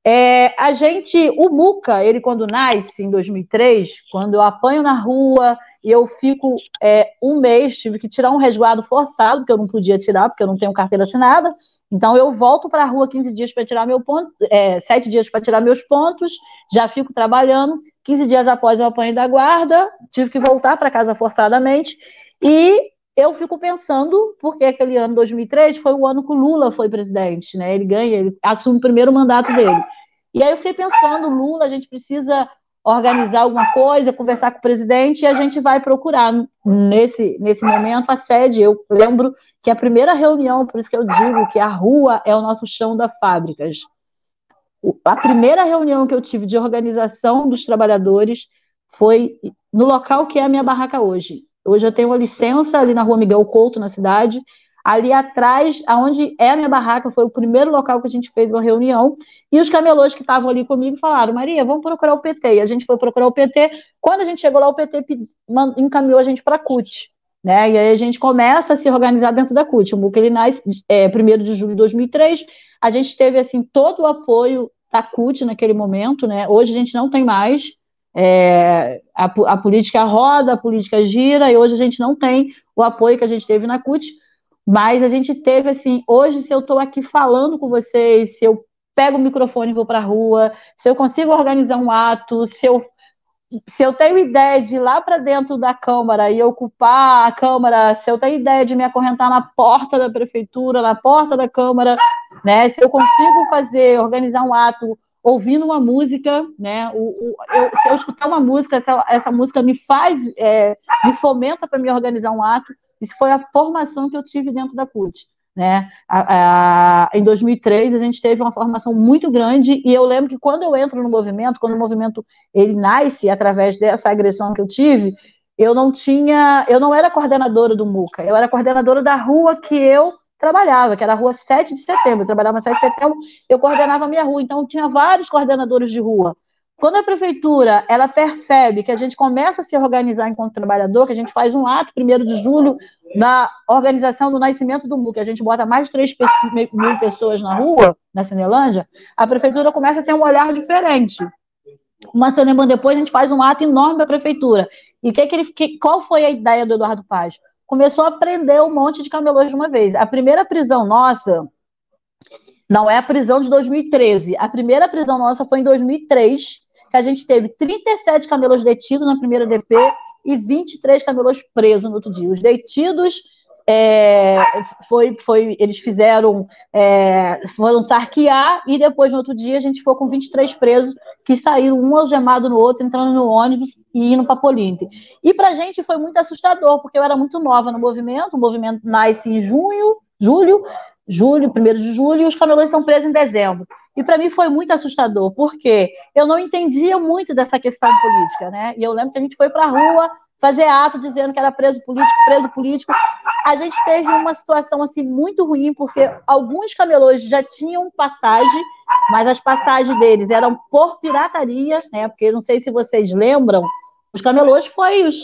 D: É, a gente, o Muca, ele quando nasce, em 2003, quando eu apanho na rua e eu fico é, um mês, tive que tirar um resguardo forçado, porque eu não podia tirar, porque eu não tenho carteira assinada, então eu volto para a rua 15 dias para tirar meu ponto, é, 7 dias para tirar meus pontos, já fico trabalhando, 15 dias após o apanho da guarda, tive que voltar para casa forçadamente. E eu fico pensando, porque aquele ano 2003 foi o ano que o Lula foi presidente, né? Ele ganha, ele assume o primeiro mandato dele. E aí eu fiquei pensando, Lula, a gente precisa organizar alguma coisa, conversar com o presidente, e a gente vai procurar nesse, nesse momento a sede. Eu lembro que a primeira reunião, por isso que eu digo que a rua é o nosso chão das fábricas a primeira reunião que eu tive de organização dos trabalhadores foi no local que é a minha barraca hoje. Hoje eu tenho uma licença ali na rua Miguel Couto, na cidade. Ali atrás, aonde é a minha barraca, foi o primeiro local que a gente fez uma reunião. E os camelôs que estavam ali comigo falaram: Maria, vamos procurar o PT. E a gente foi procurar o PT. Quando a gente chegou lá, o PT encaminhou a gente para a CUT. Né? E aí a gente começa a se organizar dentro da CUT. O MUC ele nasce é, 1 de julho de 2003, a gente teve assim todo o apoio da CUT naquele momento, né? Hoje a gente não tem mais. É, a, a, política roda, a política gira, e hoje a gente não tem o apoio que a gente teve na CUT, mas a gente teve assim, hoje se eu estou aqui falando com vocês, se eu pego o microfone e vou para a rua, se eu consigo organizar um ato, se eu se eu tenho ideia de ir lá para dentro da Câmara e ocupar a Câmara, se eu tenho ideia de me acorrentar na porta da Prefeitura, na porta da Câmara, né, se eu consigo fazer, organizar um ato ouvindo uma música, né, o, o, eu, se eu escutar uma música, essa, essa música me faz, é, me fomenta para me organizar um ato, isso foi a formação que eu tive dentro da CUT. Né? A, a, em 2003 a gente teve uma formação muito grande e eu lembro que quando eu entro no movimento, quando o movimento ele nasce através dessa agressão que eu tive, eu não tinha, eu não era coordenadora do MUCA, eu era coordenadora da rua que eu trabalhava, que era a rua 7 de setembro, eu trabalhava na 7 de setembro, eu coordenava a minha rua, então tinha vários coordenadores de rua. Quando a prefeitura ela percebe que a gente começa a se organizar enquanto trabalhador, que a gente faz um ato, primeiro de julho, da organização do nascimento do MUC, a gente bota mais de 3 mil pessoas na rua, na Cinelândia, a prefeitura começa a ter um olhar diferente. Uma semana depois, a gente faz um ato enorme da prefeitura. E que que ele, que, qual foi a ideia do Eduardo Paz? Começou a prender um monte de camelôs de uma vez. A primeira prisão nossa não é a prisão de 2013. A primeira prisão nossa foi em 2003, que a gente teve 37 camelos detidos na primeira DP e 23 camelos presos no outro dia. Os detidos é, foi, foi, eles fizeram, é, foram sarquear e depois no outro dia a gente ficou com 23 presos que saíram um algemado no outro, entrando no ônibus e indo para Polinte. E para a gente foi muito assustador, porque eu era muito nova no movimento, o movimento nasce em junho, julho, julho, primeiro de julho, e os camelões são presos em dezembro. E para mim foi muito assustador, porque eu não entendia muito dessa questão política, né? E eu lembro que a gente foi para a rua fazer ato dizendo que era preso político, preso político. A gente teve uma situação assim muito ruim, porque alguns camelôs já tinham passagem, mas as passagens deles eram por pirataria, né? Porque não sei se vocês lembram, os camelôs foi os,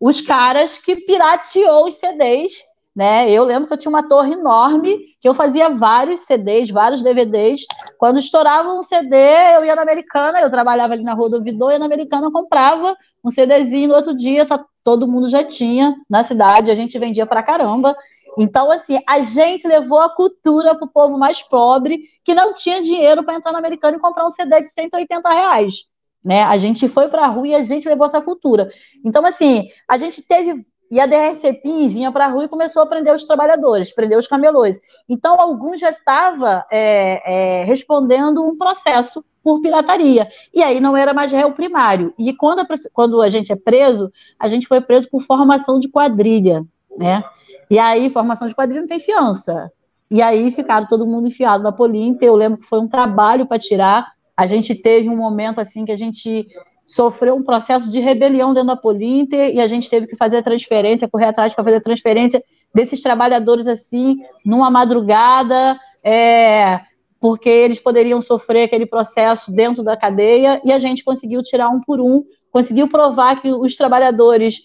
D: os caras que pirateou os CDs né? Eu lembro que eu tinha uma torre enorme, que eu fazia vários CDs, vários DVDs. Quando estourava um CD, eu ia na Americana, eu trabalhava ali na Rua do Vidor, ia na Americana, comprava um CDzinho, no outro dia tá, todo mundo já tinha na cidade, a gente vendia pra caramba. Então, assim, a gente levou a cultura para o povo mais pobre, que não tinha dinheiro para entrar na Americana e comprar um CD de 180 reais. Né? A gente foi para a rua e a gente levou essa cultura. Então, assim, a gente teve e a DRCPIM vinha para a rua e começou a prender os trabalhadores, prender os camelôs. Então, alguns já estavam é, é, respondendo um processo por pirataria. E aí não era mais réu primário. E quando a, quando a gente é preso, a gente foi preso por formação de quadrilha, né? E aí, formação de quadrilha não tem fiança. E aí ficaram todo mundo enfiado na Polinta. Eu lembro que foi um trabalho para tirar. A gente teve um momento assim que a gente sofreu um processo de rebelião dentro da Polinter e a gente teve que fazer transferência, correr atrás para fazer transferência desses trabalhadores assim, numa madrugada, é, porque eles poderiam sofrer aquele processo dentro da cadeia e a gente conseguiu tirar um por um, conseguiu provar que os trabalhadores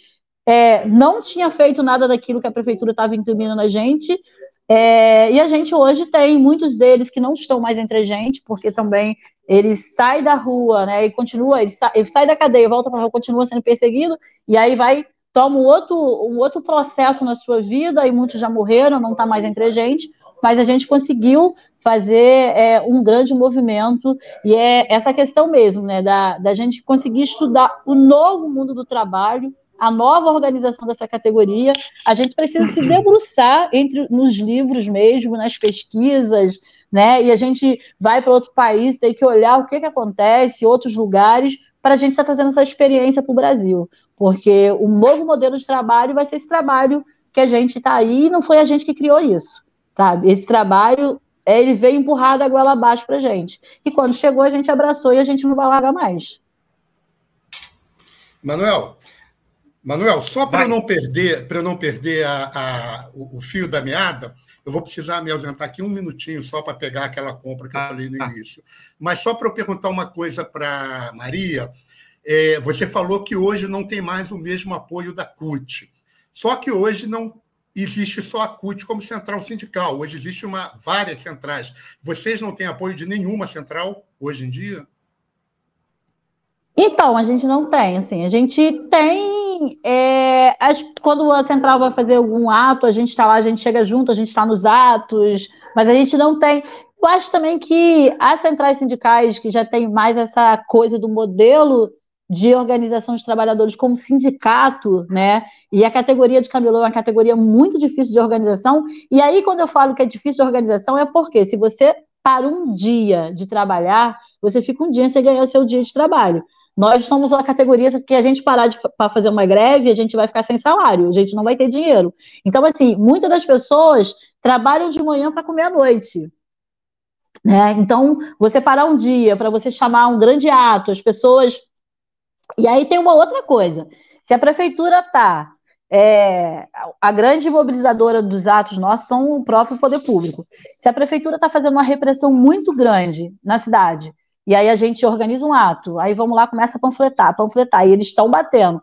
D: é, não tinham feito nada daquilo que a prefeitura estava incriminando na gente, é, e a gente hoje tem muitos deles que não estão mais entre a gente, porque também ele sai da rua, né, e continua, ele, sa ele sai da cadeia, volta para rua, continua sendo perseguido, e aí vai, toma um outro, um outro processo na sua vida, e muitos já morreram, não está mais entre a gente, mas a gente conseguiu fazer é, um grande movimento, e é essa questão mesmo, né, da, da gente conseguir estudar o novo mundo do trabalho, a nova organização dessa categoria, a gente precisa se debruçar entre nos livros mesmo, nas pesquisas, né? E a gente vai para outro país, tem que olhar o que, que acontece, outros lugares, para a gente estar tá trazendo essa experiência para o Brasil. Porque o novo modelo de trabalho vai ser esse trabalho que a gente está aí, e não foi a gente que criou isso, sabe? Esse trabalho, ele veio empurrado a goela abaixo para a gente. E quando chegou, a gente abraçou e a gente não vai largar mais.
E: Manuel, Manuel, só para não perder, para não perder a, a, o, o, fio da meada, eu vou precisar me ausentar aqui um minutinho só para pegar aquela compra que eu ah, falei no ah. início. Mas só para eu perguntar uma coisa para Maria, é, você falou que hoje não tem mais o mesmo apoio da CUT. Só que hoje não existe só a CUT como central sindical. Hoje existe uma várias centrais. Vocês não têm apoio de nenhuma central hoje em dia?
D: Então, a gente não tem, assim, a gente tem, é, as, quando a central vai fazer algum ato, a gente está lá, a gente chega junto, a gente está nos atos, mas a gente não tem. Eu acho também que as centrais sindicais, que já tem mais essa coisa do modelo de organização de trabalhadores como sindicato, né? E a categoria de camelô é uma categoria muito difícil de organização. E aí, quando eu falo que é difícil de organização, é porque se você para um dia de trabalhar, você fica um dia sem ganhar o seu dia de trabalho. Nós somos uma categoria que a gente parar para fazer uma greve, a gente vai ficar sem salário, a gente não vai ter dinheiro. Então, assim, muitas das pessoas trabalham de manhã para comer à noite. Né? Então, você parar um dia para você chamar um grande ato, as pessoas. E aí tem uma outra coisa. Se a prefeitura está. É, a grande mobilizadora dos atos nossos são o próprio poder público. Se a prefeitura está fazendo uma repressão muito grande na cidade, e aí a gente organiza um ato, aí vamos lá, começa a panfletar, panfletar, e eles estão batendo.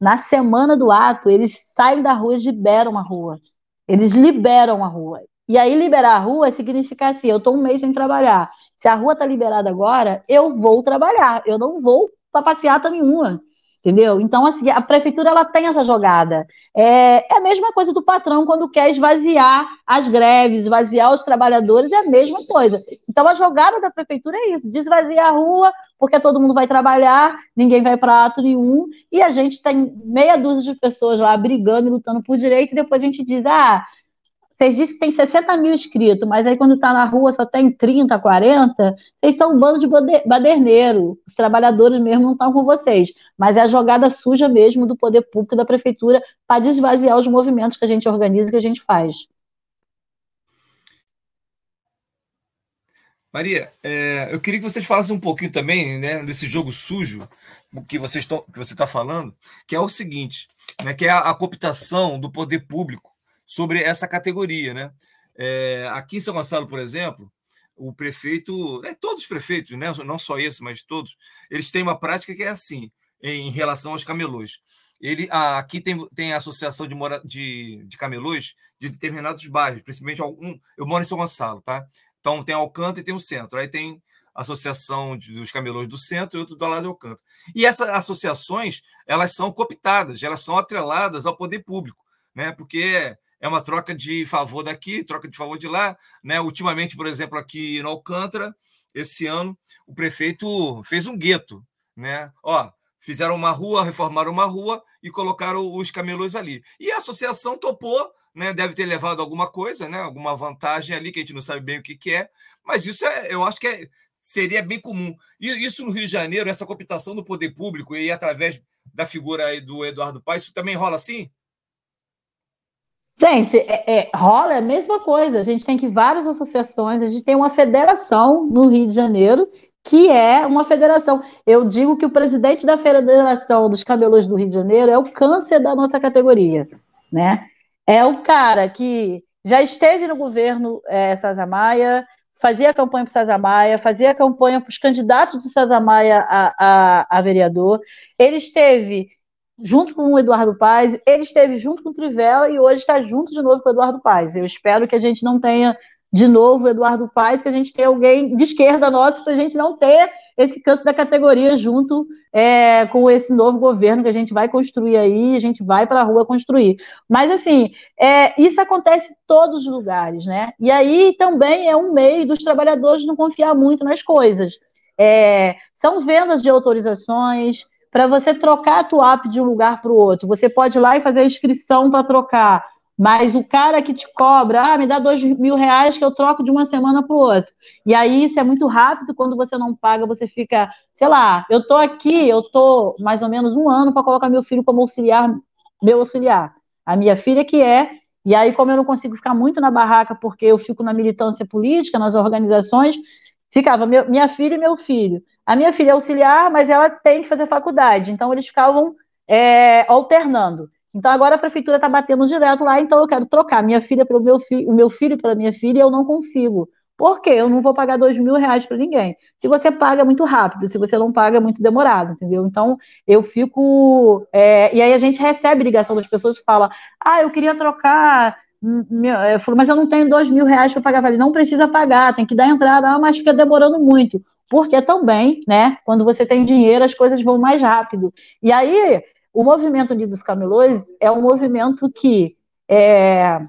D: Na semana do ato, eles saem da rua e liberam a rua. Eles liberam a rua. E aí liberar a rua significa assim, eu estou um mês sem trabalhar. Se a rua está liberada agora, eu vou trabalhar, eu não vou para passeata nenhuma. Entendeu? Então, assim, a prefeitura ela tem essa jogada. É, é a mesma coisa do patrão quando quer esvaziar as greves, esvaziar os trabalhadores, é a mesma coisa. Então, a jogada da prefeitura é isso: desvaziar a rua, porque todo mundo vai trabalhar, ninguém vai para ato nenhum, e a gente tem meia dúzia de pessoas lá brigando e lutando por direito, e depois a gente diz, ah vocês dizem que tem 60 mil inscritos, mas aí quando está na rua só tem 30, 40, vocês são um bando de baderneiro. Os trabalhadores mesmo não estão com vocês. Mas é a jogada suja mesmo do poder público da prefeitura para desvaziar os movimentos que a gente organiza e que a gente faz.
B: Maria, é, eu queria que vocês falassem um pouquinho também né, desse jogo sujo que, vocês tão, que você está falando, que é o seguinte, né, que é a, a cooptação do poder público sobre essa categoria. Né? É, aqui em São Gonçalo, por exemplo, o prefeito, é, todos os prefeitos, né, não só esse, mas todos, eles têm uma prática que é assim, em relação aos camelôs. Ele, aqui tem, tem a associação de, mora, de, de camelôs de determinados bairros, principalmente algum. Eu moro em São Gonçalo, tá? Então tem Alcântara e tem o centro. Aí tem a associação de, dos camelôs do centro e outro do lado de Alcântara. E essas associações, elas são cooptadas, elas são atreladas ao poder público, né? Porque é uma troca de favor daqui, troca de favor de lá. Né? Ultimamente, por exemplo, aqui no Alcântara, esse ano, o prefeito fez um gueto. Né? Ó, fizeram uma rua, reformaram uma rua e colocaram os camelôs ali. E a associação topou, né? deve ter levado alguma coisa, né? alguma vantagem ali, que a gente não sabe bem o que, que é, mas isso é, eu acho que é, seria bem comum. E isso no Rio de Janeiro, essa cooptação do poder público e através da figura do Eduardo Paes, isso também rola assim?
D: Gente, é, é, rola a mesma coisa. A gente tem que várias associações, a gente tem uma federação no Rio de Janeiro, que é uma federação. Eu digo que o presidente da Federação dos Camelôs do Rio de Janeiro é o câncer da nossa categoria, né? É o cara que já esteve no governo é, Maia, fazia campanha para Maia, fazia campanha para os candidatos de Maia a, a, a vereador. Ele esteve junto com o Eduardo Paes, ele esteve junto com o Trivela e hoje está junto de novo com o Eduardo Paes. Eu espero que a gente não tenha de novo o Eduardo Paes, que a gente tenha alguém de esquerda nossa para a gente não ter esse canto da categoria junto é, com esse novo governo que a gente vai construir aí, a gente vai para a rua construir. Mas, assim, é, isso acontece em todos os lugares, né? E aí também é um meio dos trabalhadores não confiar muito nas coisas. É, são vendas de autorizações, para você trocar a tua app de um lugar para o outro. Você pode ir lá e fazer a inscrição para trocar, mas o cara que te cobra, ah, me dá dois mil reais que eu troco de uma semana para o outro. E aí isso é muito rápido, quando você não paga, você fica, sei lá, eu tô aqui, eu tô mais ou menos um ano para colocar meu filho como auxiliar, meu auxiliar. A minha filha que é, e aí como eu não consigo ficar muito na barraca porque eu fico na militância política, nas organizações, ficava meu, minha filha e meu filho. A minha filha é auxiliar, mas ela tem que fazer faculdade, então eles ficavam é, alternando. Então agora a prefeitura está batendo direto lá, então eu quero trocar minha filha pelo meu filho, o meu filho pela minha filha, e eu não consigo. Por quê? Eu não vou pagar dois mil reais para ninguém. Se você paga, é muito rápido. Se você não paga, é muito demorado, entendeu? Então, eu fico. É, e aí a gente recebe ligação das pessoas que falam: ah, eu queria trocar eu falo, mas eu não tenho dois mil reais para pagar. Eu falei, não precisa pagar, tem que dar entrada, ah, mas fica demorando muito. Porque também, né, quando você tem dinheiro, as coisas vão mais rápido. E aí, o movimento Unidos Camelôs é um movimento que é,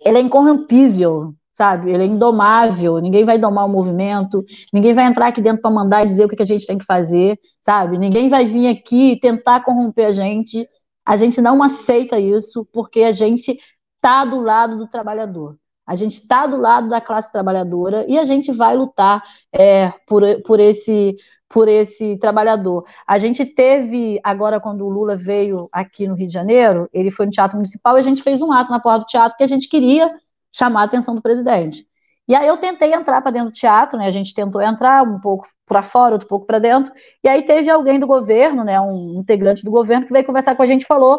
D: ele é incorrompível, sabe? Ele é indomável, ninguém vai domar o movimento, ninguém vai entrar aqui dentro para mandar e dizer o que a gente tem que fazer, sabe? Ninguém vai vir aqui tentar corromper a gente. A gente não aceita isso, porque a gente está do lado do trabalhador. A gente está do lado da classe trabalhadora e a gente vai lutar é, por, por, esse, por esse trabalhador. A gente teve, agora, quando o Lula veio aqui no Rio de Janeiro, ele foi no Teatro Municipal e a gente fez um ato na porta do teatro que a gente queria chamar a atenção do presidente. E aí eu tentei entrar para dentro do teatro, né? A gente tentou entrar um pouco para fora, outro pouco para dentro. E aí teve alguém do governo, né? Um integrante do governo que veio conversar com a gente e falou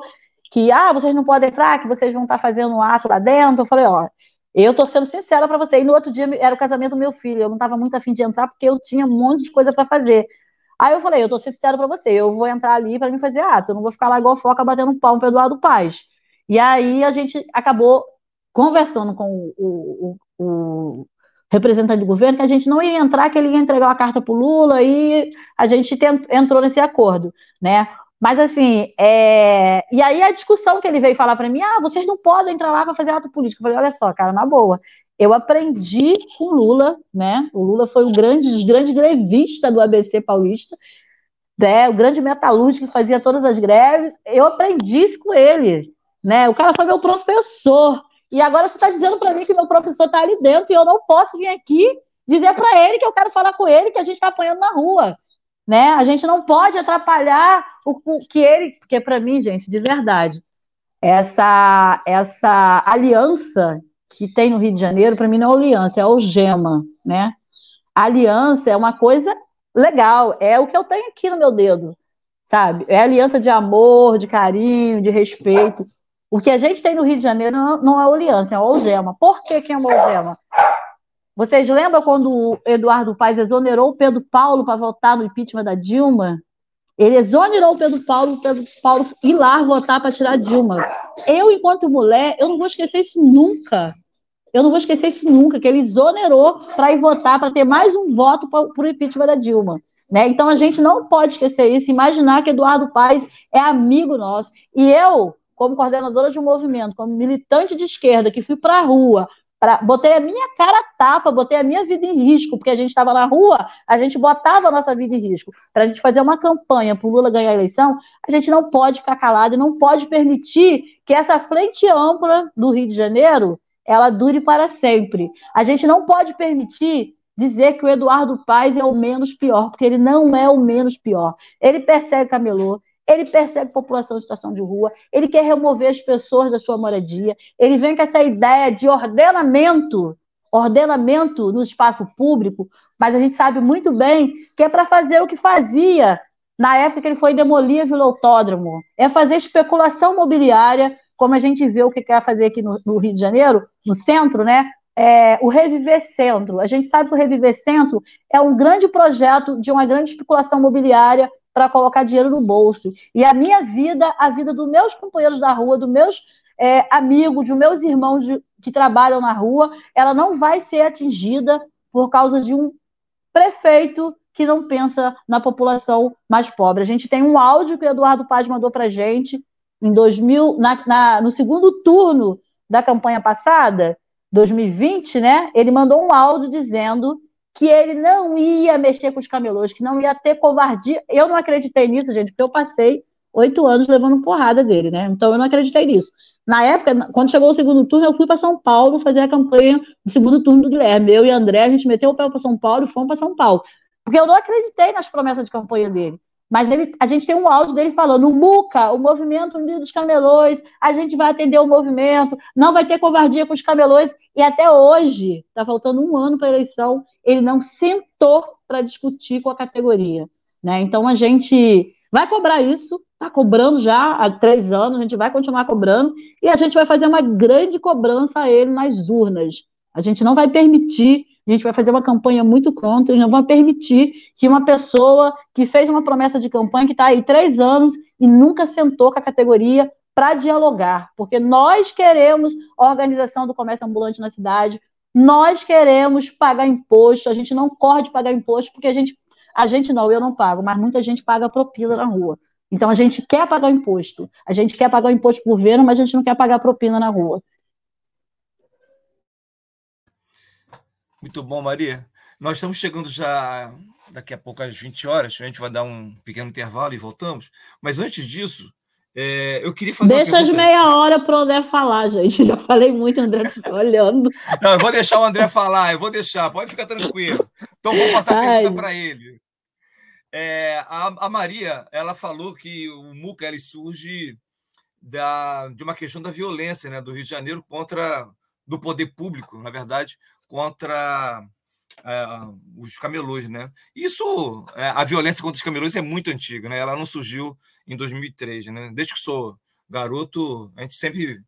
D: que, ah, vocês não podem entrar, que vocês vão estar fazendo um ato lá dentro. Eu falei, ó, eu tô sendo sincera para você. E no outro dia era o casamento do meu filho. Eu não estava muito afim de entrar porque eu tinha um monte de coisa para fazer. Aí eu falei, eu tô sincera para você, eu vou entrar ali para me fazer ato. Eu não vou ficar lá igual foca batendo palmo para Eduardo Paz. E aí a gente acabou conversando com o, o, o representante do governo que a gente não ia entrar, que ele ia entregar a carta para o Lula e a gente tent, entrou nesse acordo, né? Mas assim, é... e aí a discussão que ele veio falar para mim, ah, vocês não podem entrar lá para fazer ato político. Eu falei, olha só, cara, na boa. Eu aprendi com Lula, né? O Lula foi o grande, os grandes grevista do ABC paulista, né? O grande metalúrgico que fazia todas as greves. Eu aprendi isso com ele, né? O cara foi meu professor. E agora você está dizendo para mim que meu professor está ali dentro e eu não posso vir aqui dizer para ele que eu quero falar com ele que a gente está apanhando na rua né? A gente não pode atrapalhar o, que ele, porque para mim, gente, de verdade, essa essa aliança que tem no Rio de Janeiro, para mim não é aliança, é algema, né? Aliança é uma coisa legal, é o que eu tenho aqui no meu dedo, sabe? É aliança de amor, de carinho, de respeito. O que a gente tem no Rio de Janeiro não, não é aliança, é algema. Por que, que é uma algema? Vocês lembram quando o Eduardo Paes exonerou o Pedro Paulo para votar no impeachment da Dilma? Ele exonerou o Pedro Paulo, o Pedro Paulo ir lá votar para tirar Dilma. Eu, enquanto mulher, eu não vou esquecer isso nunca. Eu não vou esquecer isso nunca, que ele exonerou para ir votar, para ter mais um voto para o impeachment da Dilma. Né? Então a gente não pode esquecer isso, imaginar que Eduardo Paes é amigo nosso. E eu, como coordenadora de um movimento, como militante de esquerda, que fui para a rua Botei a minha cara tapa, botei a minha vida em risco, porque a gente estava na rua, a gente botava a nossa vida em risco. Para a gente fazer uma campanha para o Lula ganhar a eleição, a gente não pode ficar calado e não pode permitir que essa frente ampla do Rio de Janeiro ela dure para sempre. A gente não pode permitir dizer que o Eduardo Paes é o menos pior, porque ele não é o menos pior. Ele persegue Camelô, ele persegue população em situação de rua, ele quer remover as pessoas da sua moradia, ele vem com essa ideia de ordenamento, ordenamento no espaço público, mas a gente sabe muito bem que é para fazer o que fazia na época que ele foi demolir a Vila Autódromo, é fazer especulação imobiliária, como a gente vê o que quer fazer aqui no, no Rio de Janeiro, no centro, né? É, o Reviver Centro. A gente sabe que o Reviver Centro é um grande projeto de uma grande especulação imobiliária para colocar dinheiro no bolso. E a minha vida, a vida dos meus companheiros da rua, dos meus é, amigos, dos meus irmãos de, que trabalham na rua, ela não vai ser atingida por causa de um prefeito que não pensa na população mais pobre. A gente tem um áudio que o Eduardo Paz mandou para a gente em 2000, na, na, no segundo turno da campanha passada, 2020, né? Ele mandou um áudio dizendo que ele não ia mexer com os camelôs, que não ia ter covardia. Eu não acreditei nisso, gente, porque eu passei oito anos levando porrada dele, né? Então eu não acreditei nisso. Na época, quando chegou o segundo turno, eu fui para São Paulo fazer a campanha do segundo turno do Guilherme. Eu e André, a gente meteu o pé para São Paulo e fomos para São Paulo. Porque eu não acreditei nas promessas de campanha dele. Mas ele, a gente tem um áudio dele falando: o MUCA, o Movimento Unido dos Camelões, a gente vai atender o movimento, não vai ter covardia com os camelões. E até hoje, está faltando um ano para a eleição, ele não sentou para discutir com a categoria. Né? Então a gente vai cobrar isso, está cobrando já há três anos, a gente vai continuar cobrando, e a gente vai fazer uma grande cobrança a ele nas urnas. A gente não vai permitir a gente vai fazer uma campanha muito contra e não vamos permitir que uma pessoa que fez uma promessa de campanha, que está aí três anos e nunca sentou com a categoria para dialogar, porque nós queremos organização do comércio ambulante na cidade, nós queremos pagar imposto, a gente não corre de pagar imposto, porque a gente, a gente não, eu não pago, mas muita gente paga propina na rua. Então a gente quer pagar imposto, a gente quer pagar o imposto por governo, mas a gente não quer pagar propina na rua.
B: Muito bom, Maria. Nós estamos chegando já daqui a pouco às 20 horas, a gente vai dar um pequeno intervalo e voltamos. Mas antes disso, é, eu queria fazer
D: Deixa as meia hora para o André falar, gente. Já falei muito, André fica olhando.
B: Não, eu vou deixar o André falar, eu vou deixar, pode ficar tranquilo. Então vamos passar a pergunta para ele. É, a, a, Maria, ela falou que o MUCA ele surge da, de uma questão da violência né, do Rio de Janeiro contra do poder público, na verdade, contra é, os camelôs, né? Isso, é, a violência contra os camelôs é muito antiga, né? Ela não surgiu em 2003, né? Desde que sou garoto, a gente sempre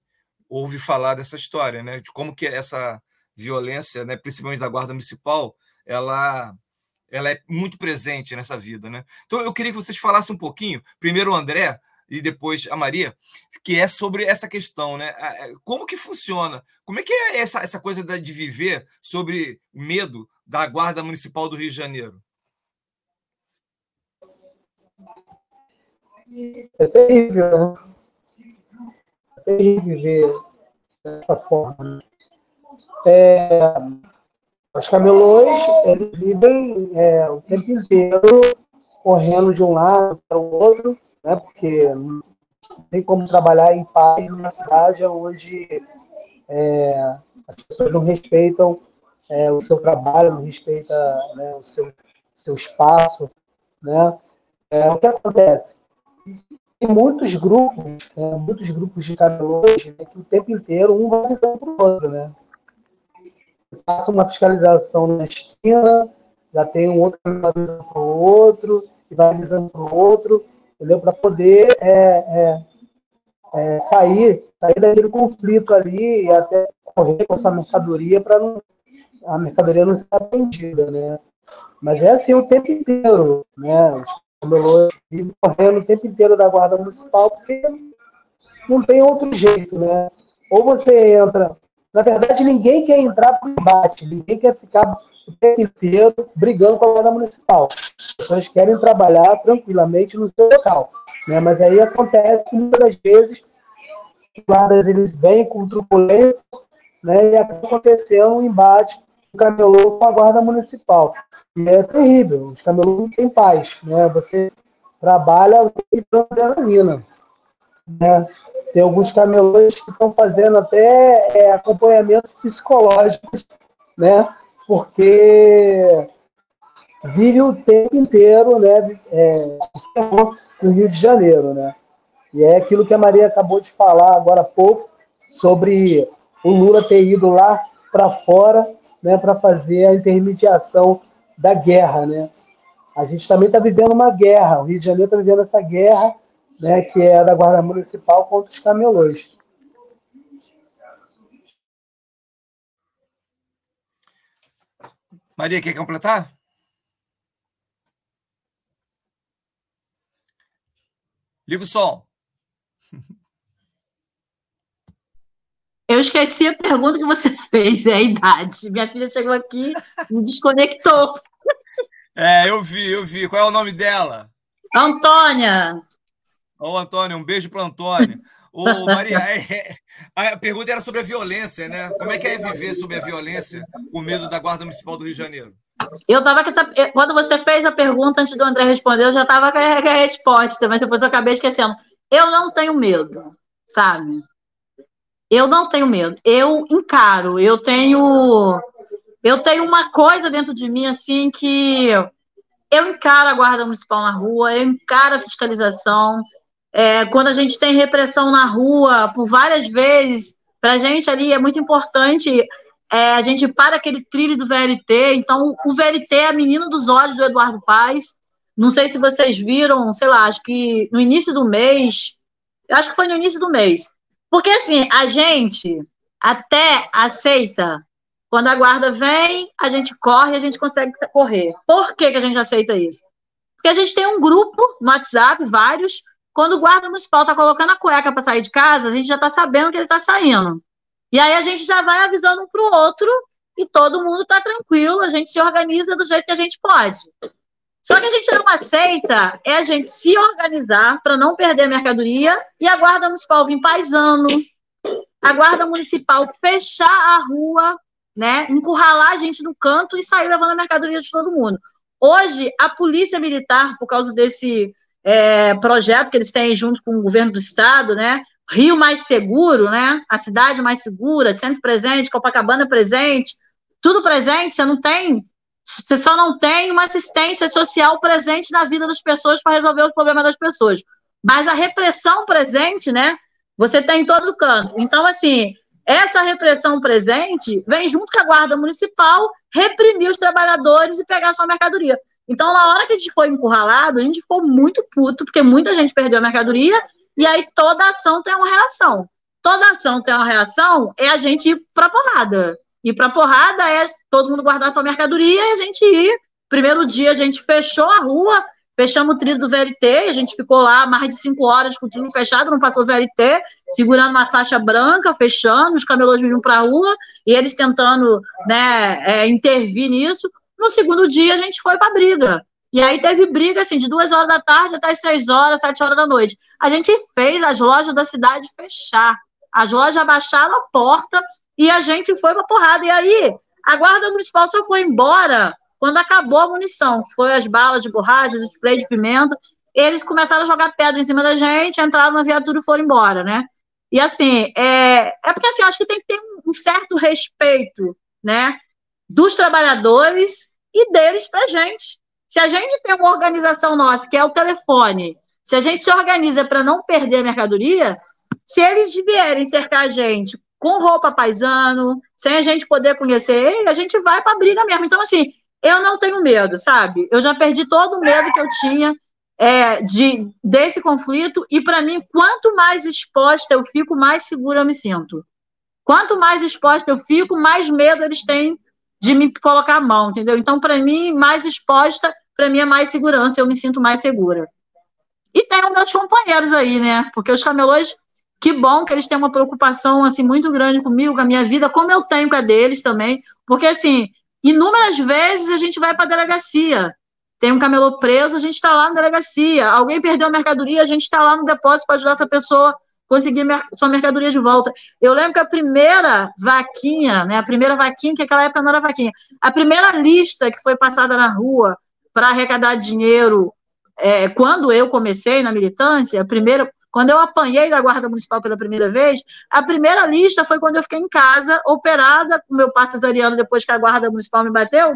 B: ouve falar dessa história, né? De como que essa violência, né, principalmente da guarda municipal, ela ela é muito presente nessa vida, né? Então eu queria que vocês falassem um pouquinho, primeiro o André, e depois a Maria, que é sobre essa questão, né? Como que funciona? Como é que é essa, essa coisa de viver sobre medo da Guarda Municipal do Rio de Janeiro?
C: É terrível, né? É terrível viver dessa forma. Né? É, os camelôs, eles vivem é, o tempo inteiro correndo de um lado para o outro, né? porque não tem como trabalhar em paz numa cidade onde é, as pessoas não respeitam é, o seu trabalho, não respeitam né, o seu, seu espaço. Né? É, o que acontece? Tem muitos grupos, né, muitos grupos de camelôs né, que o tempo inteiro um vai avisando para o outro. Né? Passa uma fiscalização na esquina, já tem um outro vai avisando para o outro, e vai avisando para o outro, entendeu? Para poder é, é, é, sair, sair daquele conflito ali e até correr com essa mercadoria para a mercadoria não ser atendida, né? Mas é assim o tempo inteiro, né? Os camelôs vivem correndo o tempo inteiro da guarda municipal porque não tem outro jeito, né? Ou você entra... Na verdade, ninguém quer entrar para o embate, ninguém quer ficar o tempo inteiro brigando com a guarda municipal. As pessoas querem trabalhar tranquilamente no seu local. Né? Mas aí acontece que muitas das vezes os guardas eles vêm com turbulência né? e acaba acontecendo um embate do camelô com a guarda municipal. E é terrível, os camelôs não têm paz. Né? Você trabalha e adrenalina. Né? Tem alguns camelôs que estão fazendo até é, acompanhamento psicológico, né? Porque vive o tempo inteiro né, é, no Rio de Janeiro. Né? E é aquilo que a Maria acabou de falar agora há pouco, sobre o Lula ter ido lá para fora né, para fazer a intermediação da guerra. Né? A gente também está vivendo uma guerra, o Rio de Janeiro está vivendo essa guerra, né, que é da Guarda Municipal contra os camelôs.
B: Maria, quer completar? Liga o som.
D: Eu esqueci a pergunta que você fez, é a idade. Minha filha chegou aqui e me desconectou.
B: É, eu vi, eu vi. Qual é o nome dela?
D: Antônia.
B: Ô, Antônio, um beijo para Antônio. Ô, Maria, é, é, a pergunta era sobre a violência, né? Como é que é viver sob a violência com medo da Guarda Municipal do Rio de Janeiro?
D: Eu estava com essa. Quando você fez a pergunta antes do André responder, eu já estava com a resposta, mas depois eu acabei esquecendo. Eu não tenho medo, sabe? Eu não tenho medo. Eu encaro. Eu tenho. Eu tenho uma coisa dentro de mim, assim, que eu encaro a Guarda Municipal na rua, eu encaro a fiscalização, é, quando a gente tem repressão na rua por várias vezes, para a gente ali é muito importante é, a gente para aquele trilho do VLT. Então, o VLT é menino dos olhos do Eduardo Paes. Não sei se vocês viram, sei lá, acho que no início do mês, acho que foi no início do mês. Porque, assim, a gente até aceita. Quando a guarda vem, a gente corre, a gente consegue correr. Por que, que a gente aceita isso? Porque a gente tem um grupo no WhatsApp, vários, quando o guarda municipal está colocando a cueca para sair de casa, a gente já está sabendo que ele está saindo. E aí a gente já vai avisando um para o outro e todo mundo está tranquilo, a gente se organiza do jeito que a gente pode. Só que a gente não aceita é a gente se organizar para não perder a mercadoria e a guarda municipal vir paisando, a guarda municipal fechar a rua, né, encurralar a gente no canto e sair levando a mercadoria de todo mundo. Hoje, a polícia militar, por causa desse é, projeto que eles têm junto com o governo do estado, né? Rio mais seguro, né? A cidade mais segura, centro presente, Copacabana presente, tudo presente. Você não tem, você só não tem uma assistência social presente na vida das pessoas para resolver os problemas das pessoas. Mas a repressão presente, né? Você tem em todo canto. Então, assim, essa repressão presente vem junto com a guarda municipal reprimir os trabalhadores e pegar sua mercadoria. Então, na hora que a gente foi encurralado, a gente ficou muito puto, porque muita gente perdeu a mercadoria, e aí toda ação tem uma reação. Toda ação tem uma reação, é a gente ir para porrada. Ir para porrada é todo mundo guardar sua mercadoria e a gente ir. Primeiro dia a gente fechou a rua, fechamos o trilho do VLT, a gente ficou lá mais de cinco horas com o trilho fechado, não passou o VLT, segurando uma faixa branca, fechando, os camelôs vindo para a rua, e eles tentando né, é, intervir nisso. No segundo dia, a gente foi para briga. E aí teve briga, assim, de duas horas da tarde até as seis horas, sete horas da noite. A gente fez as lojas da cidade fechar. As lojas abaixaram a porta e a gente foi pra porrada. E aí, a guarda municipal só foi embora quando acabou a munição, foi as balas de borracha, o spray de pimenta. Eles começaram a jogar pedra em cima da gente, entraram na viatura e foram embora, né? E assim, é, é porque assim, acho que tem que ter um certo respeito, né? Dos trabalhadores e deles pra gente. Se a gente tem uma organização nossa, que é o telefone, se a gente se organiza para não perder a mercadoria, se eles vierem cercar a gente com roupa paisano, sem a gente poder conhecer ele, a gente vai para a briga mesmo. Então, assim, eu não tenho medo, sabe? Eu já perdi todo o medo que eu tinha é, de, desse conflito, e para mim, quanto mais exposta eu fico, mais segura eu me sinto. Quanto mais exposta eu fico, mais medo eles têm de me colocar a mão, entendeu? Então, para mim, mais exposta para mim é mais segurança, eu me sinto mais segura. E tem os meus companheiros aí, né? Porque os camelôs, que bom que eles têm uma preocupação assim muito grande comigo, com a minha vida, como eu tenho com a deles também. Porque assim, inúmeras vezes a gente vai para a delegacia. Tem um camelô preso, a gente está lá na delegacia. Alguém perdeu a mercadoria, a gente está lá no depósito para ajudar essa pessoa conseguir sua mercadoria de volta. Eu lembro que a primeira vaquinha, né, a primeira vaquinha, que naquela época não era vaquinha, a primeira lista que foi passada na rua para arrecadar dinheiro. É, quando eu comecei na militância, primeiro, quando eu apanhei da Guarda Municipal pela primeira vez, a primeira lista foi quando eu fiquei em casa, operada, com meu parto cesariano, depois que a Guarda Municipal me bateu.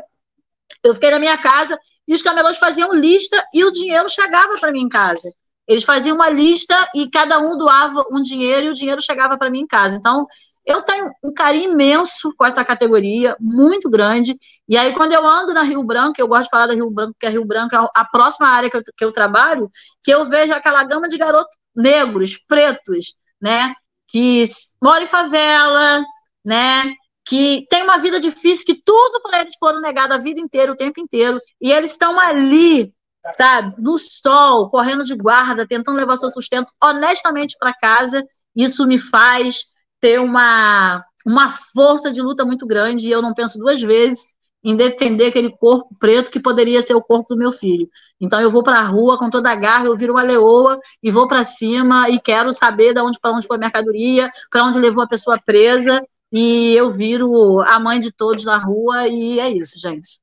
D: Eu fiquei na minha casa e os camelôs faziam lista e o dinheiro chegava para mim em casa. Eles faziam uma lista e cada um doava um dinheiro e o dinheiro chegava para mim em casa. Então, eu tenho um carinho imenso com essa categoria, muito grande. E aí, quando eu ando na Rio Branco, eu gosto de falar da Rio Branco, porque a Rio Branco é a próxima área que eu, que eu trabalho, que eu vejo aquela gama de garotos negros, pretos, né? Que moram em favela, né? Que tem uma vida difícil, que tudo para eles foram negado a vida inteira, o tempo inteiro. E eles estão ali, sabe, no sol, correndo de guarda, tentando levar seu sustento honestamente para casa. Isso me faz ter uma, uma força de luta muito grande e eu não penso duas vezes em defender aquele corpo preto que poderia ser o corpo do meu filho. Então eu vou para a rua com toda a garra, eu viro uma leoa e vou para cima e quero saber de onde para onde foi a mercadoria, para onde levou a pessoa presa e eu viro a mãe de todos na rua e é isso, gente.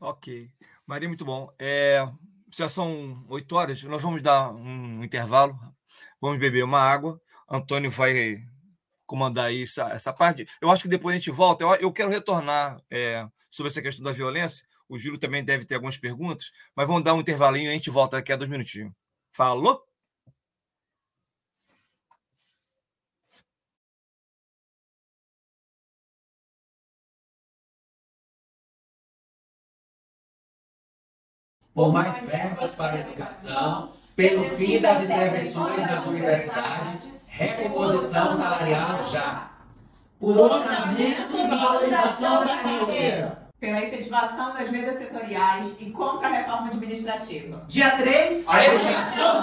B: Ok. Maria, muito bom. É, já são oito horas, nós vamos dar um intervalo, vamos beber uma água Antônio vai comandar isso, essa parte. Eu acho que depois a gente volta. Eu, eu quero retornar é, sobre essa questão da violência. O Júlio também deve ter algumas perguntas, mas vamos dar um intervalinho e a gente volta daqui a dois minutinhos. Falou?
F: Por mais verbas para a educação, pelo fim das intervenções das universidades, recomposição salarial já.
G: Por orçamento e valorização da carreira.
H: Pela efetivação das mesas setoriais e contra a reforma administrativa.
G: Dia 3,
F: a educação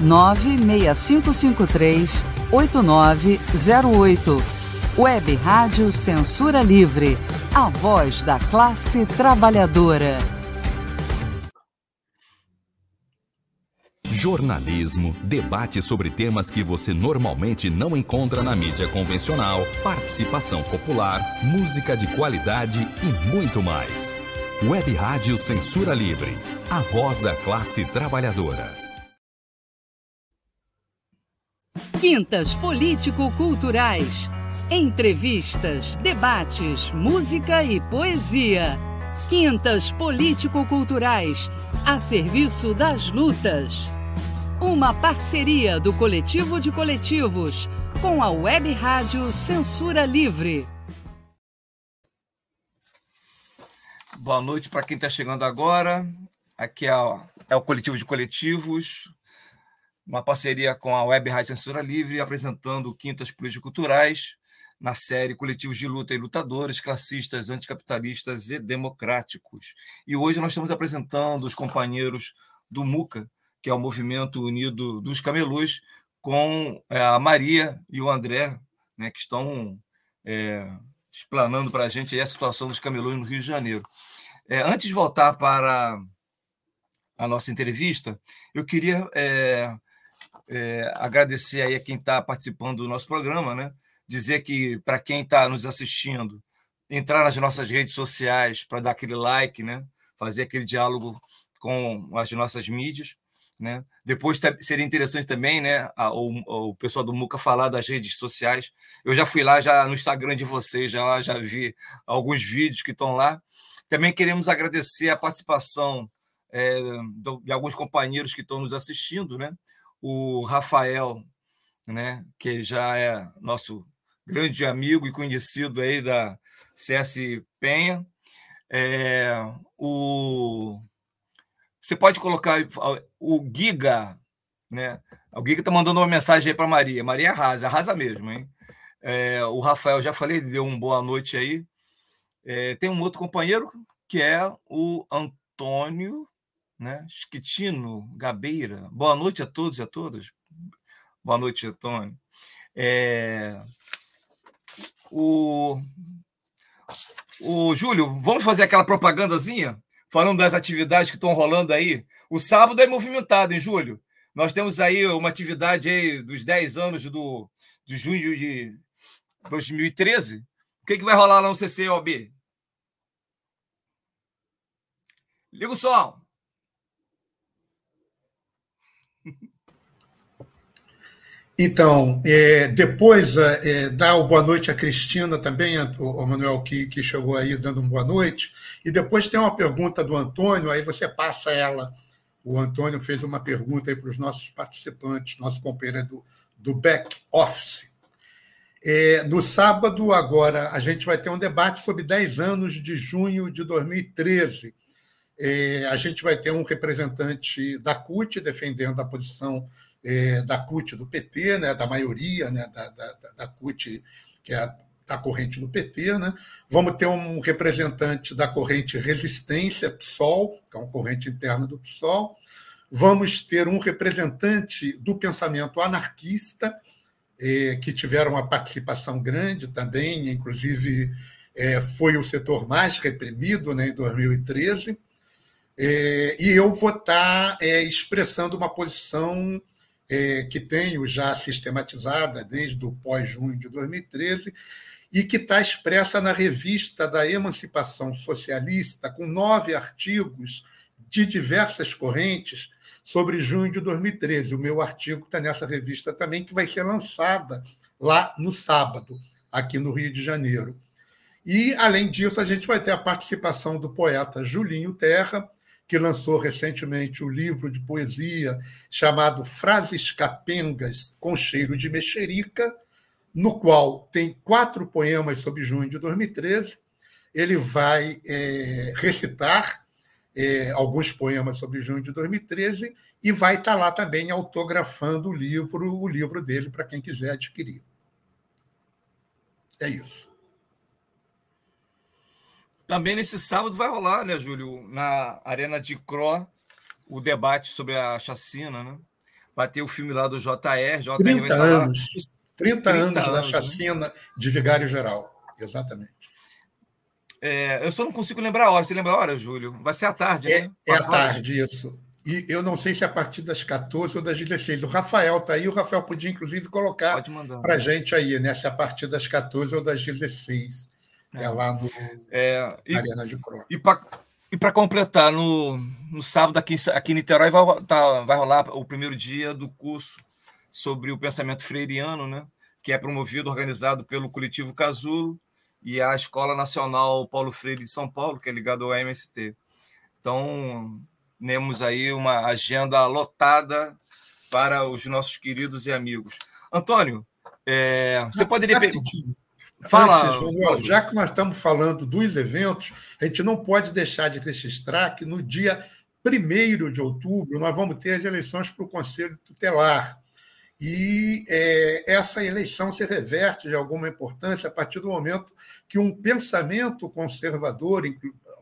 A: 96553 8908. Web Rádio Censura Livre, a voz da classe trabalhadora.
I: jornalismo, debate sobre temas que você normalmente não encontra na mídia convencional, participação popular, música de qualidade e muito mais. Web Rádio Censura Livre, a voz da classe trabalhadora.
A: Quintas Político-Culturais. Entrevistas, debates, música e poesia. Quintas Político-Culturais, a serviço das lutas. Uma parceria do Coletivo de Coletivos com a Web Rádio Censura Livre.
B: Boa noite para quem está chegando agora. Aqui é é o Coletivo de Coletivos, uma parceria com a Web Rádio Censura Livre, apresentando Quintas Político-Culturais na série Coletivos de Luta e Lutadores, Classistas, Anticapitalistas e Democráticos. E hoje nós estamos apresentando os companheiros do MUCA, que é o Movimento Unido dos Camelôs, com é, a Maria e o André, né, que estão é, explanando para a gente a situação dos camelôs no Rio de Janeiro. É, antes de voltar para a nossa entrevista, eu queria é, é, agradecer aí a quem está participando do nosso programa, né? dizer que para quem está nos assistindo, entrar nas nossas redes sociais para dar aquele like, né? fazer aquele diálogo com as nossas mídias. Né? Depois seria interessante também né, a, o, o, pessoal do Muca falar das redes sociais. Eu já fui lá já no Instagram de vocês, já, já vi alguns vídeos que estão lá. Também queremos agradecer a participação é, de alguns companheiros que estão nos assistindo, né? O Rafael, né, que já é nosso grande amigo e conhecido aí da CS Penha. É, o, você pode colocar o Giga, né? O Giga está mandando uma mensagem aí para Maria. Maria arrasa, arrasa mesmo, hein? É, o Rafael, já falei, deu uma boa noite aí. É, tem um outro companheiro que é o Antônio né? Esquitino Gabeira. Boa noite a todos e a todas. Boa noite, Antônio. É, o, o Júlio, vamos fazer aquela propagandazinha? Falando das atividades que estão rolando aí. O sábado é movimentado, hein, Júlio? Nós temos aí uma atividade aí dos 10 anos do, de junho de 2013. O que, que vai rolar lá no CCOB? Liga o som.
E: Então, é, depois é, é dá o boa noite a Cristina também, o, Manuel, que, que chegou aí dando um boa noite. E depois tem uma pergunta do Antônio, aí você passa ela. O Antônio fez uma pergunta aí para os nossos participantes, nosso companheiro do, do back office. É, no sábado, agora, a gente vai ter um debate sobre 10 anos de junho de 2013. É, a gente vai ter um representante da CUT defendendo a posição é, da CUT do PT, né, da maioria né, da, da, da CUT, que é a, da corrente do PT. Né? Vamos ter um representante da corrente Resistência, PSOL, que é uma corrente interna do PSOL. Vamos ter um representante do pensamento anarquista, é, que tiveram uma participação grande também, inclusive é, foi o setor mais reprimido né, em 2013. É, e eu vou estar é, expressando uma posição que tenho já sistematizada desde o pós-junho de 2013 e que está expressa na revista da Emancipação Socialista, com nove artigos de diversas correntes sobre junho de 2013. O meu artigo está nessa revista também, que vai ser lançada lá no sábado, aqui no Rio de Janeiro. E, além disso, a gente vai ter a participação do poeta Julinho Terra, que lançou recentemente o um livro de poesia chamado Frases Capengas com Cheiro de Mexerica, no qual tem quatro poemas sobre junho de 2013. Ele vai é, recitar é, alguns poemas sobre junho de 2013 e vai estar lá também autografando o livro, o livro dele para quem quiser adquirir. É isso.
B: Também nesse sábado vai rolar, né, Júlio, na Arena de Cro, o debate sobre a chacina, né? Vai ter o filme lá do JR. JR
E: 30 anos. 30, 30 anos, anos da né? chacina né? de Vigário Geral. Exatamente.
B: É, eu só não consigo lembrar a hora. Você lembra a hora, Júlio? Vai ser à tarde,
E: é,
B: né?
E: É à tarde, isso. e eu não sei se é a partir das 14 ou das 16. O Rafael está aí, o Rafael podia, inclusive, colocar para a gente aí, né? Se é a partir das 14 ou das 16. É, é lá no
B: é, e, Arena de Croa. E para completar, no, no sábado aqui, aqui em Niterói vai, tá, vai rolar o primeiro dia do curso sobre o pensamento freiriano, né? que é promovido, organizado pelo coletivo Casulo e a Escola Nacional Paulo Freire de São Paulo, que é ligado ao MST. Então, temos aí uma agenda lotada para os nossos queridos e amigos. Antônio, é, você poderia.
E: Fala, Antes, já que nós estamos falando dos eventos, a gente não pode deixar de registrar que no dia 1 de outubro nós vamos ter as eleições para o Conselho Tutelar. E é, essa eleição se reverte de alguma importância a partir do momento que um pensamento conservador,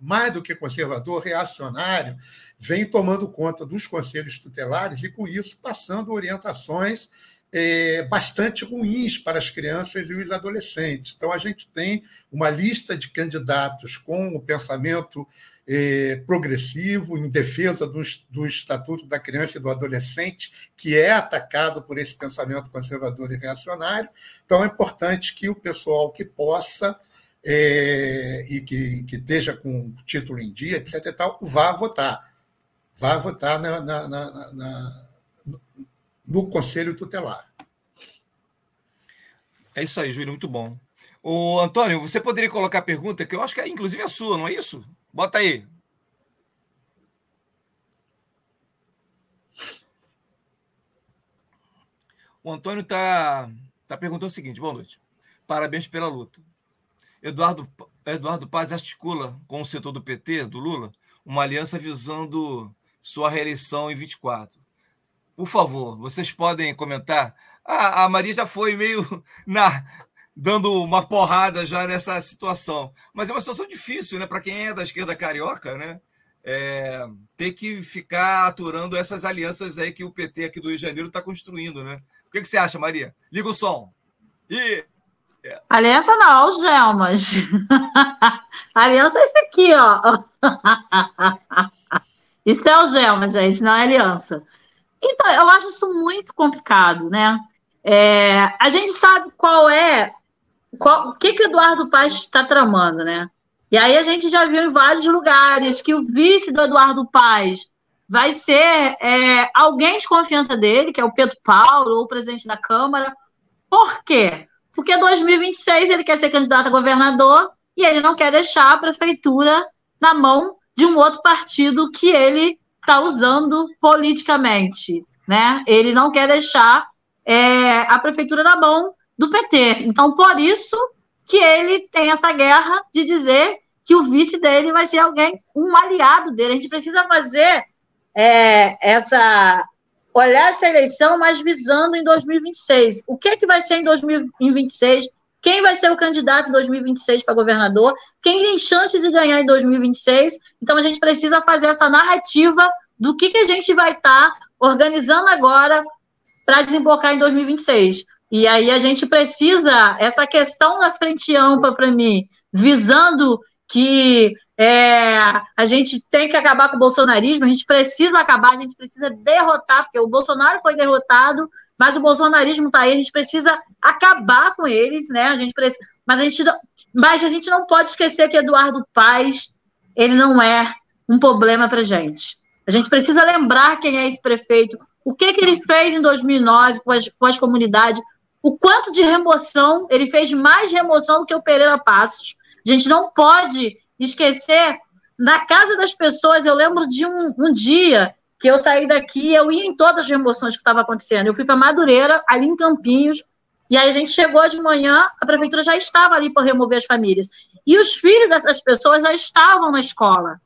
E: mais do que conservador, reacionário, vem tomando conta dos conselhos tutelares e, com isso, passando orientações bastante ruins para as crianças e os adolescentes. Então, a gente tem uma lista de candidatos com o pensamento é, progressivo, em defesa do, do Estatuto da Criança e do Adolescente, que é atacado por esse pensamento conservador e reacionário. Então, é importante que o pessoal que possa é, e que, que esteja com título em dia, etc. E tal, vá votar. Vá votar na, na, na, na no Conselho Tutelar.
B: É isso aí, Júlio, muito bom. O Antônio, você poderia colocar a pergunta, que eu acho que é, inclusive é sua, não é isso? Bota aí. O Antônio está tá perguntando o seguinte: boa noite. Parabéns pela luta. Eduardo, Eduardo Paz articula com o setor do PT, do Lula, uma aliança visando sua reeleição em 24. Por favor, vocês podem comentar. Ah, a Maria já foi meio na dando uma porrada já nessa situação, mas é uma situação difícil, né? Para quem é da esquerda carioca, né? É, ter que ficar aturando essas alianças aí que o PT aqui do Rio de Janeiro está construindo, né? O que, que, você acha, Maria? Liga o som. E
D: Aliança não, algemas. aliança é isso aqui, ó. isso é algema, gente, não é aliança. Então, eu acho isso muito complicado, né? É, a gente sabe qual é, qual, o que, que o Eduardo Paz está tramando, né? E aí a gente já viu em vários lugares que o vice do Eduardo Paz vai ser é, alguém de confiança dele, que é o Pedro Paulo, ou o presidente da Câmara. Por quê? Porque 2026 ele quer ser candidato a governador e ele não quer deixar a prefeitura na mão de um outro partido que ele está usando politicamente, né? Ele não quer deixar é, a prefeitura na mão do PT. Então, por isso que ele tem essa guerra de dizer que o vice dele vai ser alguém, um aliado dele. A gente precisa fazer é, essa olhar essa eleição, mas visando em 2026. O que, é que vai ser em 2026? Quem vai ser o candidato em 2026 para governador? Quem tem chance de ganhar em 2026? Então, a gente precisa fazer essa narrativa do que, que a gente vai estar tá organizando agora para desembocar em 2026. E aí a gente precisa, essa questão da frente ampla para mim, visando que é, a gente tem que acabar com o bolsonarismo, a gente precisa acabar, a gente precisa derrotar, porque o Bolsonaro foi derrotado, mas o bolsonarismo está aí, a gente precisa acabar com eles, né? A gente precisa, mas a gente não, mas a gente não pode esquecer que Eduardo Paes, ele não é um problema para gente. A gente precisa lembrar quem é esse prefeito, o que, que ele fez em 2009 com as, com as comunidades, o quanto de remoção, ele fez mais remoção do que o Pereira Passos. A gente não pode esquecer, na casa das pessoas, eu lembro de um, um dia que eu saí daqui, eu ia em todas as remoções que estavam acontecendo. Eu fui para Madureira, ali em Campinhos, e aí a gente chegou de manhã, a prefeitura já estava ali para remover as famílias. E os filhos dessas pessoas já estavam na escola.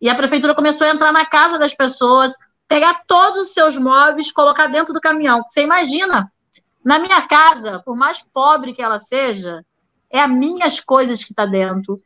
D: E a prefeitura começou a entrar na casa das pessoas, pegar todos os seus móveis, colocar dentro do caminhão. Você imagina, na minha casa, por mais pobre que ela seja, é as minhas coisas que está dentro.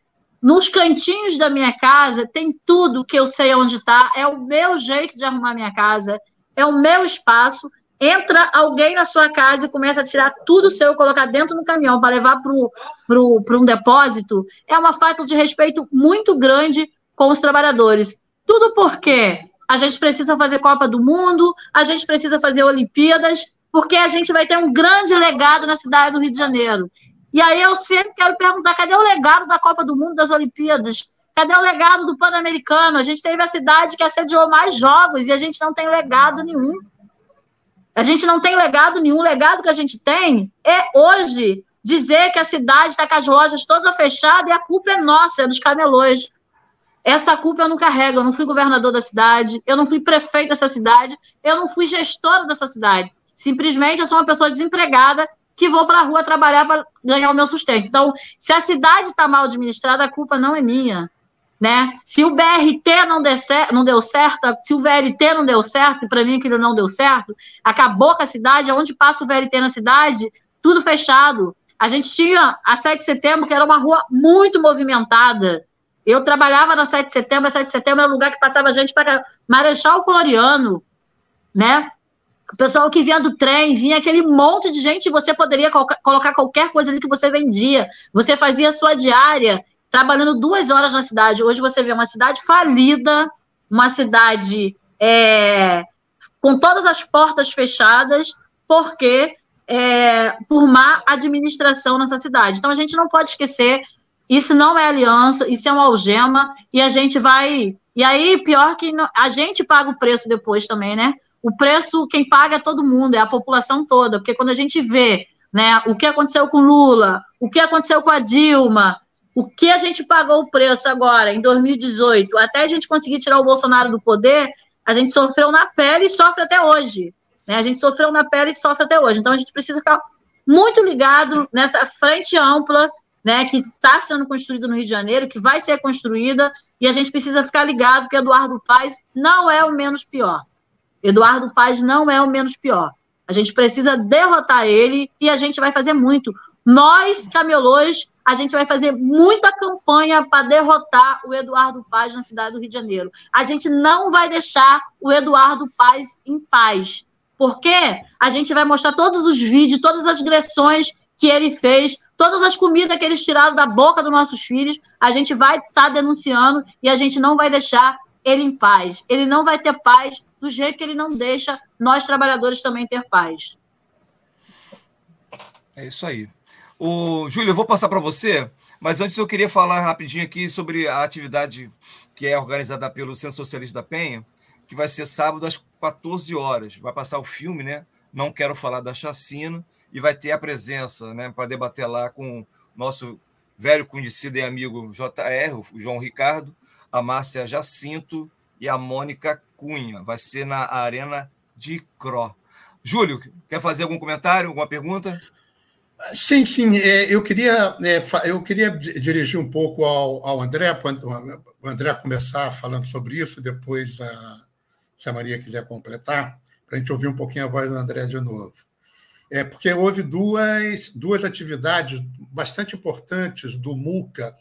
D: Nos cantinhos da minha casa tem tudo que eu sei onde está, é o meu jeito de arrumar minha casa, é o meu espaço. Entra alguém na sua casa e começa a tirar tudo seu e colocar dentro do caminhão para levar para um depósito, é uma falta de respeito muito grande com os trabalhadores. Tudo por quê? a gente precisa fazer Copa do Mundo, a gente precisa fazer Olimpíadas, porque a gente vai ter um grande legado na cidade do Rio de Janeiro. E aí eu sempre quero perguntar: cadê o legado da Copa do Mundo, das Olimpíadas? Cadê o legado do Pan-Americano? A gente teve a cidade que assediou mais jogos e a gente não tem legado nenhum. A gente não tem legado nenhum. O legado que a gente tem é hoje dizer que a cidade está com as lojas todas fechadas e a culpa é nossa, é dos camelôs. Essa culpa eu não carrego. Eu não fui governador da cidade, eu não fui prefeito dessa cidade, eu não fui gestora dessa cidade. Simplesmente eu sou uma pessoa desempregada que vou para a rua trabalhar para ganhar o meu sustento. Então, se a cidade está mal administrada, a culpa não é minha. Né? Se o BRT não, não deu certo, se o VLT não deu certo, para mim aquilo não deu certo, acabou com a cidade, onde passa o VLT na cidade, tudo fechado. A gente tinha a 7 de setembro, que era uma rua muito movimentada. Eu trabalhava na 7 de setembro, a 7 de setembro era um lugar que passava gente para Marechal Floriano, né? O pessoal que vinha do trem, vinha aquele monte de gente, você poderia colocar qualquer coisa ali que você vendia. Você fazia sua diária, trabalhando duas horas na cidade. Hoje você vê uma cidade falida, uma cidade é, com todas as portas fechadas, porque é, por má administração nessa cidade. Então a gente não pode esquecer, isso não é aliança, isso é uma algema, e a gente vai. E aí, pior que a gente paga o preço depois também, né? O preço, quem paga é todo mundo, é a população toda, porque quando a gente vê né, o que aconteceu com Lula, o que aconteceu com a Dilma, o que a gente pagou o preço agora, em 2018, até a gente conseguir tirar o Bolsonaro do poder, a gente sofreu na pele e sofre até hoje. Né? A gente sofreu na pele e sofre até hoje. Então, a gente precisa ficar muito ligado nessa frente ampla né, que está sendo construída no Rio de Janeiro, que vai ser construída, e a gente precisa ficar ligado que Eduardo Paes não é o menos pior. Eduardo Paes não é o menos pior. A gente precisa derrotar ele e a gente vai fazer muito. Nós, camelôs, a gente vai fazer muita campanha para derrotar o Eduardo Paz na cidade do Rio de Janeiro. A gente não vai deixar o Eduardo Paz em paz. Porque a gente vai mostrar todos os vídeos, todas as agressões que ele fez, todas as comidas que eles tiraram da boca dos nossos filhos, a gente vai estar tá denunciando e a gente não vai deixar ele em paz. Ele não vai ter paz do jeito que ele não deixa nós trabalhadores também ter paz.
B: É isso aí. O Júlio, eu vou passar para você, mas antes eu queria falar rapidinho aqui sobre a atividade que é organizada pelo Centro Socialista da Penha, que vai ser sábado às 14 horas. Vai passar o filme, né? Não quero falar da chacina e vai ter a presença, né, para debater lá com nosso velho conhecido e amigo JR, o João Ricardo, a Márcia Jacinto e a Mônica Cunha. Vai ser na Arena de Cro. Júlio, quer fazer algum comentário, alguma pergunta?
E: Sim, sim. É, eu queria, é, eu queria dirigir um pouco ao, ao André, para o André começar falando sobre isso, depois, a, se a Maria quiser completar, para a gente ouvir um pouquinho a voz do André de novo. É, porque houve duas, duas atividades bastante importantes do MUCA,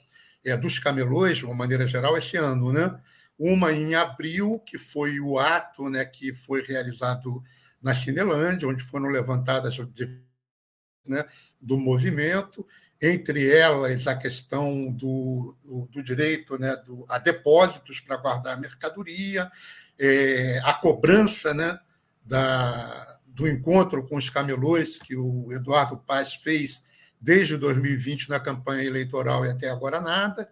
E: é, dos camelões, de uma maneira geral, esse ano. Né? Uma em abril, que foi o ato né, que foi realizado na Cinelândia, onde foram levantadas né, do movimento, entre elas a questão do, do, do direito né, do, a depósitos para guardar mercadoria, é, a cobrança né, da, do encontro com os camelôs que o Eduardo Paz fez desde 2020 na campanha eleitoral e até agora nada,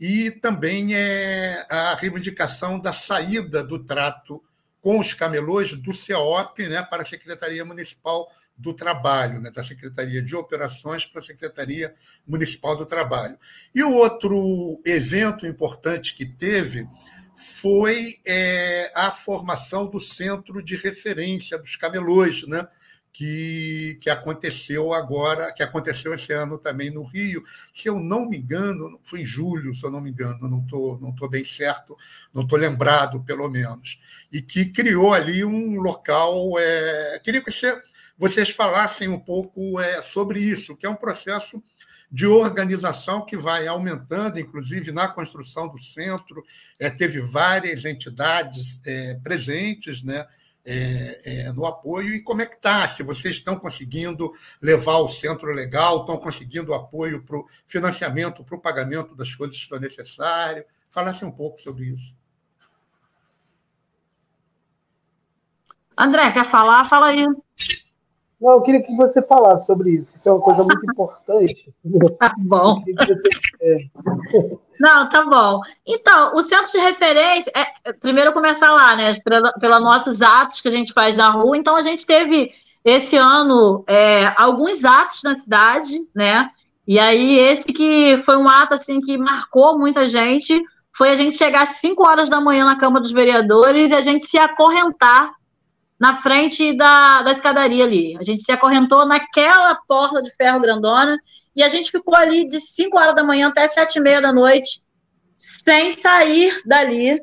E: e também é a reivindicação da saída do trato com os camelôs do CEOP né, para a Secretaria Municipal do Trabalho, né, da Secretaria de Operações para a Secretaria Municipal do Trabalho. E o outro evento importante que teve foi é, a formação do Centro de Referência dos Camelôs, né, que, que aconteceu agora, que aconteceu esse ano também no Rio. Se eu não me engano, foi em julho, se eu não me engano, não estou não tô bem certo, não estou lembrado, pelo menos. E que criou ali um local. É, queria que você vocês falassem um pouco é, sobre isso, que é um processo de organização que vai aumentando, inclusive na construção do centro, é, teve várias entidades é, presentes né, é, é, no apoio e como é que está, se vocês estão conseguindo levar o centro legal, estão conseguindo apoio para o financiamento, para o pagamento das coisas que são necessárias. Falasse um pouco sobre isso.
D: André, quer falar? Fala aí.
C: Não, eu queria que você falasse sobre isso, isso é uma coisa muito importante.
D: Tá bom. É. Não, tá bom. Então, o centro de referência, é, primeiro começar lá, né? Pelos nossos atos que a gente faz na rua. Então, a gente teve esse ano é, alguns atos na cidade, né? E aí, esse que foi um ato assim que marcou muita gente foi a gente chegar às 5 horas da manhã na Câmara dos Vereadores e a gente se acorrentar na frente da, da escadaria ali. A gente se acorrentou naquela porta de ferro grandona e a gente ficou ali de 5 horas da manhã até 7 e meia da noite, sem sair dali,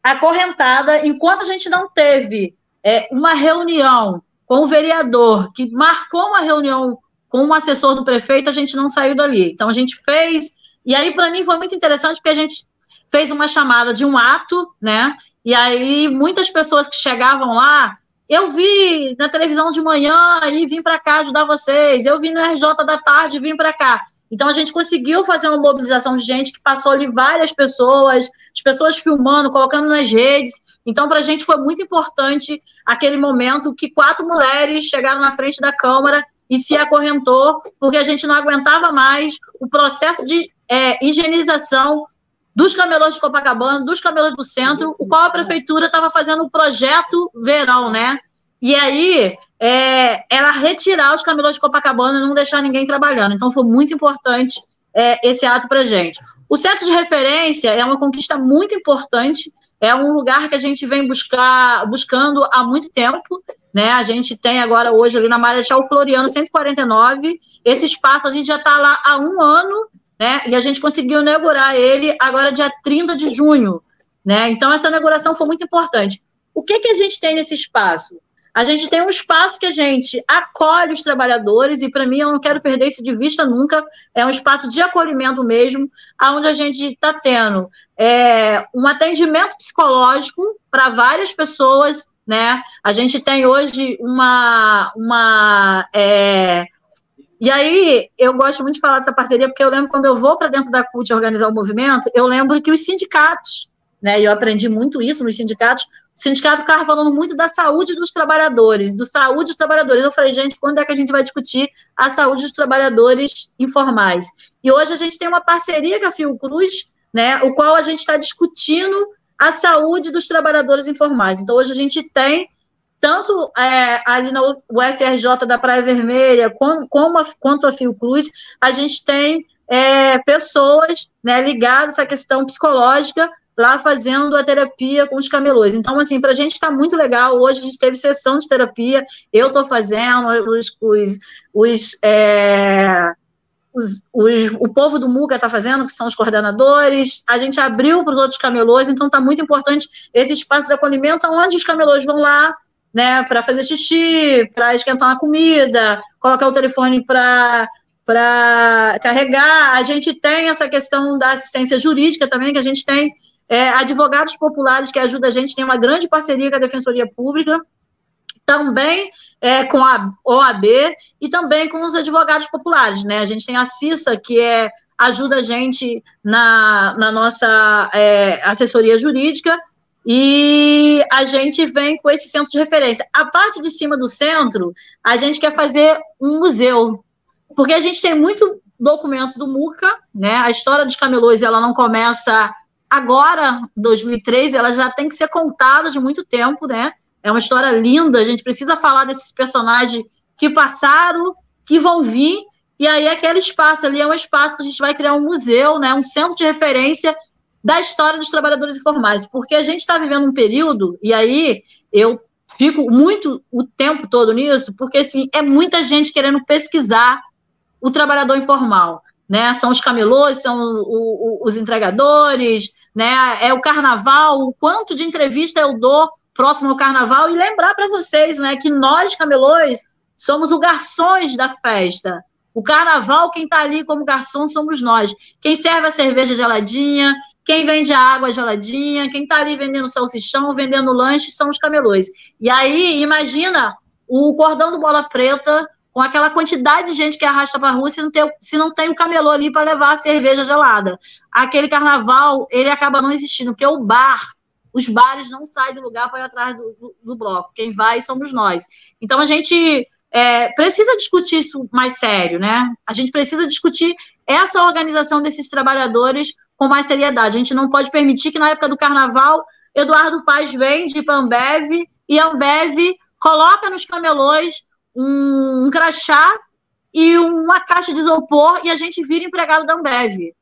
D: acorrentada, enquanto a gente não teve é, uma reunião com o vereador, que marcou uma reunião com o assessor do prefeito, a gente não saiu dali. Então a gente fez, e aí para mim foi muito interessante porque a gente fez uma chamada de um ato, né? E aí muitas pessoas que chegavam lá eu vi na televisão de manhã e vim para cá ajudar vocês. Eu vi no RJ da tarde e vim para cá. Então a gente conseguiu fazer uma mobilização de gente que passou ali várias pessoas, as pessoas filmando, colocando nas redes. Então para a gente foi muito importante aquele momento que quatro mulheres chegaram na frente da Câmara e se acorrentou, porque a gente não aguentava mais o processo de é, higienização dos camelôs de Copacabana, dos camelôs do centro, o qual a prefeitura estava fazendo um projeto verão, né? E aí, é, ela retirar os camelôs de Copacabana e não deixar ninguém trabalhando. Então, foi muito importante é, esse ato para gente. O centro de referência é uma conquista muito importante, é um lugar que a gente vem buscar, buscando há muito tempo, né? A gente tem agora hoje ali na Marechal Floriano 149. Esse espaço a gente já está lá há um ano né? E a gente conseguiu inaugurar ele agora dia 30 de junho, né? Então essa inauguração foi muito importante. O que que a gente tem nesse espaço? A gente tem um espaço que a gente acolhe os trabalhadores, e para mim eu não quero perder isso de vista nunca, é um espaço de acolhimento mesmo, onde a gente está tendo é, um atendimento psicológico para várias pessoas, né? A gente tem hoje uma, uma é, e aí, eu gosto muito de falar dessa parceria, porque eu lembro quando eu vou para dentro da CUT organizar o movimento, eu lembro que os sindicatos, né, e eu aprendi muito isso nos sindicatos, o sindicato ficava falando muito da saúde dos trabalhadores, do saúde dos trabalhadores. Eu falei, gente, quando é que a gente vai discutir a saúde dos trabalhadores informais? E hoje a gente tem uma parceria com a Fiocruz, né, o qual a gente está discutindo a saúde dos trabalhadores informais. Então, hoje a gente tem tanto é, ali na UFRJ da Praia Vermelha, como, como a, quanto a Fiocruz, a gente tem é, pessoas né, ligadas à questão psicológica lá fazendo a terapia com os camelôs. Então, assim, para a gente está muito legal. Hoje a gente teve sessão de terapia, eu estou fazendo, os, os, os, é, os, os, o povo do Muga está fazendo, que são os coordenadores, a gente abriu para os outros camelôs, então está muito importante esse espaço de acolhimento, onde os camelôs vão lá, né, para fazer xixi, para esquentar uma comida, colocar o telefone para para carregar. A gente tem essa questão da assistência jurídica também, que a gente tem é, advogados populares que ajudam a gente, tem uma grande parceria com a Defensoria Pública, também é, com a OAB e também com os advogados populares, né? A gente tem a CISA, que é, ajuda a gente na, na nossa é, assessoria jurídica, e a gente vem com esse centro de referência. A parte de cima do centro, a gente quer fazer um museu, porque a gente tem muito documento do Murca, né? A história dos camelôs, ela não começa agora, 2003, ela já tem que ser contada de muito tempo, né? É uma história linda, a gente precisa falar desses personagens que passaram, que vão vir, e aí aquele espaço ali é um espaço que a gente vai criar um museu, né? Um centro de referência da história dos trabalhadores informais, porque a gente está vivendo um período, e aí eu fico muito o tempo todo nisso, porque assim, é muita gente querendo pesquisar o trabalhador informal, né? São os camelôs, são o, o, os entregadores, né? É o carnaval, o quanto de entrevista eu dou próximo ao carnaval, e lembrar para vocês, né, que nós, camelôs, somos os garçons da festa. O carnaval, quem está ali como garçom somos nós. Quem serve a cerveja geladinha, quem vende água geladinha, quem está ali vendendo salsichão, vendendo lanche, são os camelôs. E aí, imagina o cordão do bola preta com aquela quantidade de gente que arrasta para a rua se não, tem, se não tem o camelô ali para levar a cerveja gelada. Aquele carnaval, ele acaba não existindo, porque o bar Os bares não saem do lugar para ir atrás do, do, do, bloco. Quem vai somos nós. Então a gente é, precisa discutir isso mais sério, né? A gente precisa discutir essa organização desses trabalhadores com mais seriedade. A gente não pode permitir que na época do carnaval Eduardo vende para a Ambev e Ambev coloca nos camelões um, um crachá e uma caixa de isopor e a gente vira empregado da Ambev.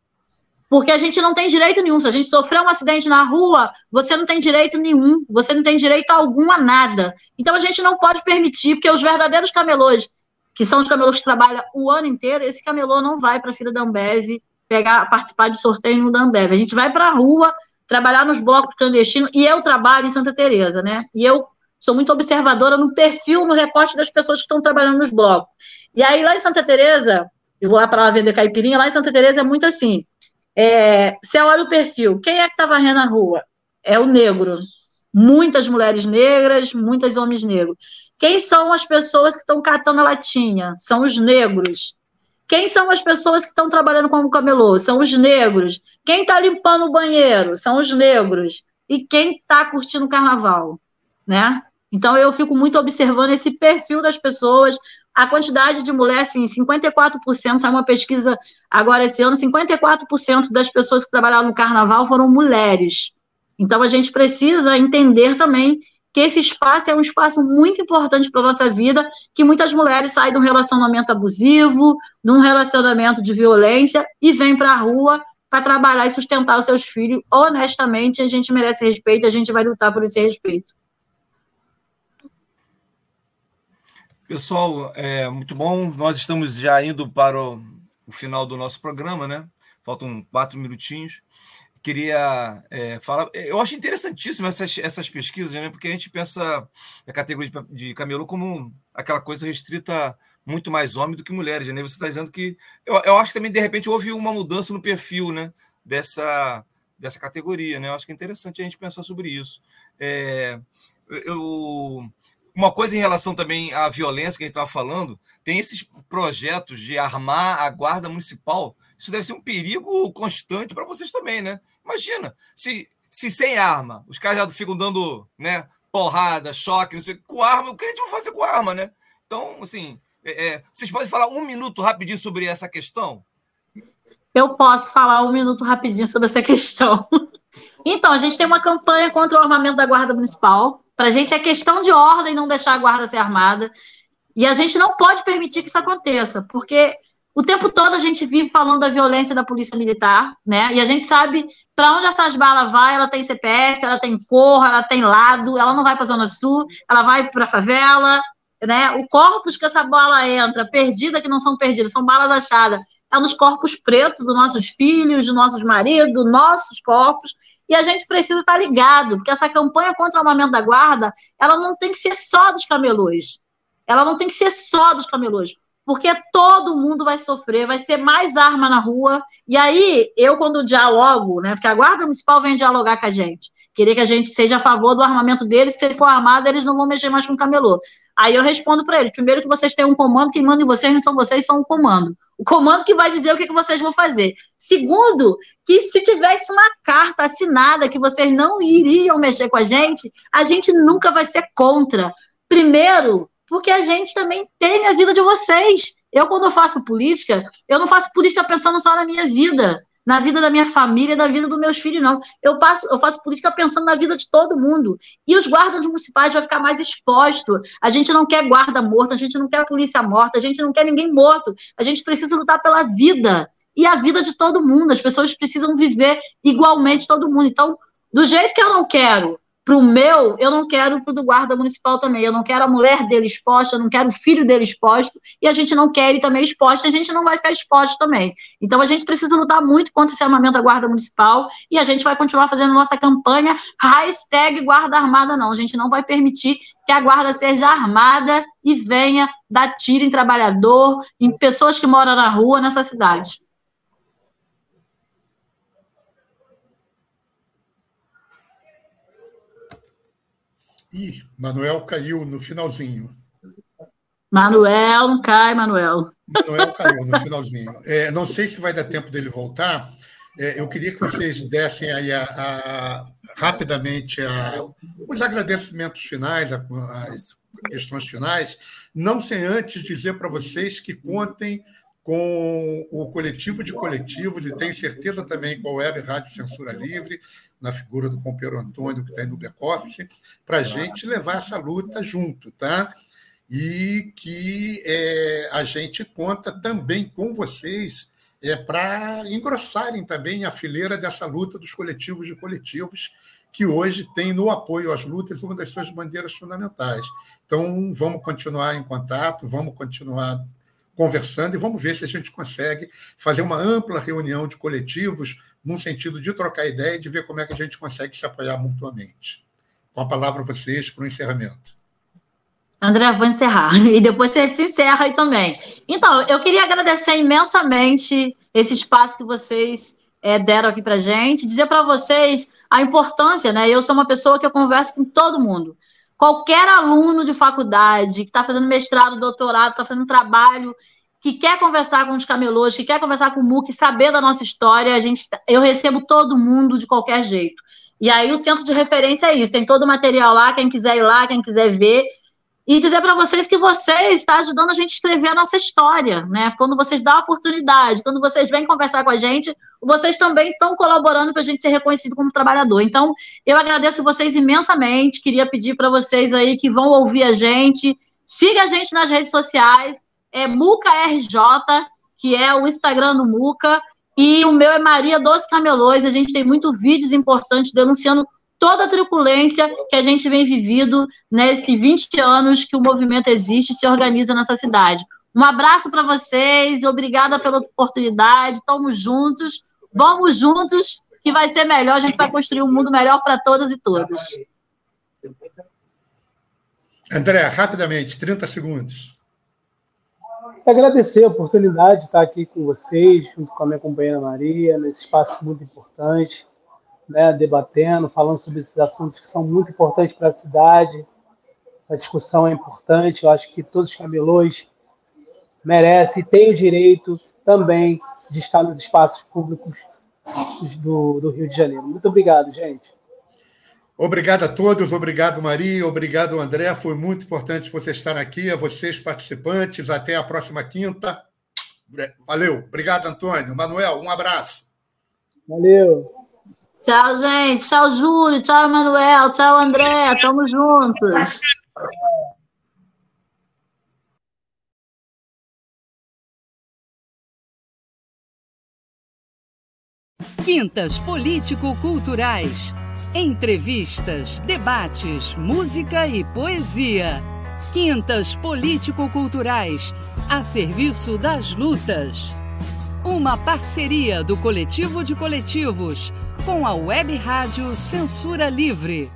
D: Porque a gente não tem direito nenhum. Se a gente sofreu um acidente na rua, você não tem direito nenhum. Você não tem direito algum a nada. Então a gente não pode permitir, porque os verdadeiros camelôs, que são os camelôs que trabalham o ano inteiro, esse camelô não vai para a fila da Ambev pegar, participar de sorteio no da Ambev. A gente vai para a rua trabalhar nos blocos clandestinos, e eu trabalho em Santa Teresa, né? E eu sou muito observadora no perfil, no recorte das pessoas que estão trabalhando nos blocos. E aí, lá em Santa Teresa, eu vou lá para lá vender caipirinha, lá em Santa Teresa é muito assim. É, você olha o perfil, quem é que está varrendo a rua? É o negro. Muitas mulheres negras, muitos homens negros. Quem são as pessoas que estão catando a latinha? São os negros. Quem são as pessoas que estão trabalhando como camelô? São os negros. Quem está limpando o banheiro? São os negros. E quem está curtindo o carnaval, né? Então eu fico muito observando esse perfil das pessoas, a quantidade de mulheres, assim, 54%, saiu uma pesquisa agora esse ano, 54% das pessoas que trabalharam no carnaval foram mulheres. Então a gente precisa entender também que esse espaço é um espaço muito importante para a nossa vida, que muitas mulheres saem de um relacionamento abusivo, de um relacionamento de violência e vêm para a rua para trabalhar e sustentar os seus filhos honestamente. A gente merece respeito, a gente vai lutar por esse respeito.
B: Pessoal, é muito bom. Nós estamos já indo para o, o final do nosso programa, né? Faltam quatro minutinhos queria é, falar. Eu acho interessantíssimo essas, essas pesquisas, né? Porque a gente pensa a categoria de camelô como aquela coisa restrita muito mais homem do que mulheres, né? Você está dizendo que. Eu, eu acho que também, de repente, houve uma mudança no perfil né? dessa, dessa categoria, né? Eu acho que é interessante a gente pensar sobre isso. É, eu, uma coisa em relação também à violência que a gente estava falando, tem esses projetos de armar a guarda municipal isso deve ser um perigo constante para vocês também, né? Imagina, se, se sem arma, os caras já ficam dando né, porrada, choque, não sei, com arma, o que a gente vai fazer com arma, né? Então, assim, é, é, vocês podem falar um minuto rapidinho sobre essa questão?
D: Eu posso falar um minuto rapidinho sobre essa questão. Então, a gente tem uma campanha contra o armamento da Guarda Municipal. Para a gente é questão de ordem não deixar a guarda ser armada. E a gente não pode permitir que isso aconteça, porque o tempo todo a gente vive falando da violência da polícia militar, né? E a gente sabe para onde essas balas vai, ela tem CPF, ela tem cor, ela tem lado, ela não vai para Zona Sul, ela vai para a favela, né? O corpus que essa bala entra, perdida que não são perdidas, são balas achadas, é nos corpos pretos dos nossos filhos, dos nossos maridos, nossos corpos, e a gente precisa estar ligado, porque essa campanha contra o armamento da guarda, ela não tem que ser só dos camelôs, ela não tem que ser só dos camelôs porque todo mundo vai sofrer, vai ser mais arma na rua. E aí, eu, quando dialogo, né, porque a Guarda Municipal vem dialogar com a gente, querer que a gente seja a favor do armamento deles, se ele for armado, eles não vão mexer mais com o camelô. Aí eu respondo para eles: primeiro, que vocês têm um comando, quem manda em vocês não são vocês, são o comando. O comando que vai dizer o que vocês vão fazer. Segundo, que se tivesse uma carta assinada que vocês não iriam mexer com a gente, a gente nunca vai ser contra. Primeiro, porque a gente também tem a vida de vocês. Eu, quando eu faço política, eu não faço política pensando só na minha vida, na vida da minha família, na vida dos meus filhos, não. Eu, passo, eu faço política pensando na vida de todo mundo. E os guardas municipais vão ficar mais expostos. A gente não quer guarda morto, a gente não quer polícia morta, a gente não quer ninguém morto. A gente precisa lutar pela vida. E a vida de todo mundo. As pessoas precisam viver igualmente todo mundo. Então, do jeito que eu não quero para o meu, eu não quero para o do guarda municipal também. Eu não quero a mulher dele exposta, eu não quero o filho dele exposto, e a gente não quer ele também exposto, a gente não vai ficar exposto também. Então a gente precisa lutar muito contra esse armamento da guarda municipal, e a gente vai continuar fazendo nossa campanha hashtag guarda armada não. A gente não vai permitir que a guarda seja armada e venha dar tiro em trabalhador, em pessoas que moram na rua nessa cidade.
E: Ih, Manuel caiu no finalzinho.
D: Manuel, não cai, Manuel.
E: Manuel caiu no finalzinho. É, não sei se vai dar tempo dele voltar. é, eu queria que vocês dessem aí a, a, rapidamente a, os agradecimentos finais, as questões finais, não sem antes dizer para vocês que contem com o coletivo de coletivos e tenho certeza também com a Web Rádio Censura Livre, na figura do companheiro Antônio, que está aí no back-office, para a gente levar essa luta junto, tá? E que é, a gente conta também com vocês é, para engrossarem também a fileira dessa luta dos coletivos de coletivos, que hoje tem no apoio às lutas uma das suas bandeiras fundamentais. Então, vamos continuar em contato, vamos continuar conversando e vamos ver se a gente consegue fazer uma ampla reunião de coletivos num sentido de trocar ideia e de ver como é que a gente consegue se apoiar mutuamente. Com a palavra vocês para o encerramento.
D: André, vou encerrar. E depois você se encerra aí também. Então, eu queria agradecer imensamente esse espaço que vocês é, deram aqui para gente, dizer para vocês a importância, né? Eu sou uma pessoa que eu converso com todo mundo. Qualquer aluno de faculdade que está fazendo mestrado, doutorado, está fazendo trabalho, que quer conversar com os camelôs, que quer conversar com o MUC, saber da nossa história, a gente, eu recebo todo mundo de qualquer jeito. E aí o centro de referência é isso, tem todo o material lá, quem quiser ir lá, quem quiser ver, e dizer para vocês que vocês estão ajudando a gente a escrever a nossa história, né? Quando vocês dão a oportunidade, quando vocês vêm conversar com a gente, vocês também estão colaborando para a gente ser reconhecido como trabalhador. Então, eu agradeço vocês imensamente. Queria pedir para vocês aí que vão ouvir a gente, siga a gente nas redes sociais, é MucaRJ, que é o Instagram do Muca, e o meu é Maria dos Camelões. A gente tem muitos vídeos importantes denunciando toda a truculência que a gente vem vivido nesses 20 anos que o movimento existe e se organiza nessa cidade. Um abraço para vocês, obrigada pela oportunidade, estamos juntos, vamos juntos, que vai ser melhor, a gente vai construir um mundo melhor para todas e todos.
E: André, rapidamente, 30 segundos.
C: Agradecer a oportunidade de estar aqui com vocês, junto com a minha companheira Maria, nesse espaço muito importante né, debatendo, falando sobre esses assuntos que são muito importantes para a cidade. Essa discussão é importante. Eu acho que todos os camelôs merecem e têm o direito também de estar nos espaços públicos do, do Rio de Janeiro. Muito obrigado, gente.
E: Obrigado a todos, obrigado Maria, obrigado André, foi muito importante você estar aqui, a vocês participantes, até a próxima quinta. Valeu, obrigado Antônio. Manuel, um abraço.
C: Valeu.
D: Tchau, gente. Tchau, Júlio. Tchau, Emanuel. Tchau, André. Tamo juntos.
A: Quintas Político-Culturais. Entrevistas, debates, música e poesia. Quintas Político-Culturais, a serviço das lutas. Uma parceria do Coletivo de Coletivos com a Web Rádio Censura Livre.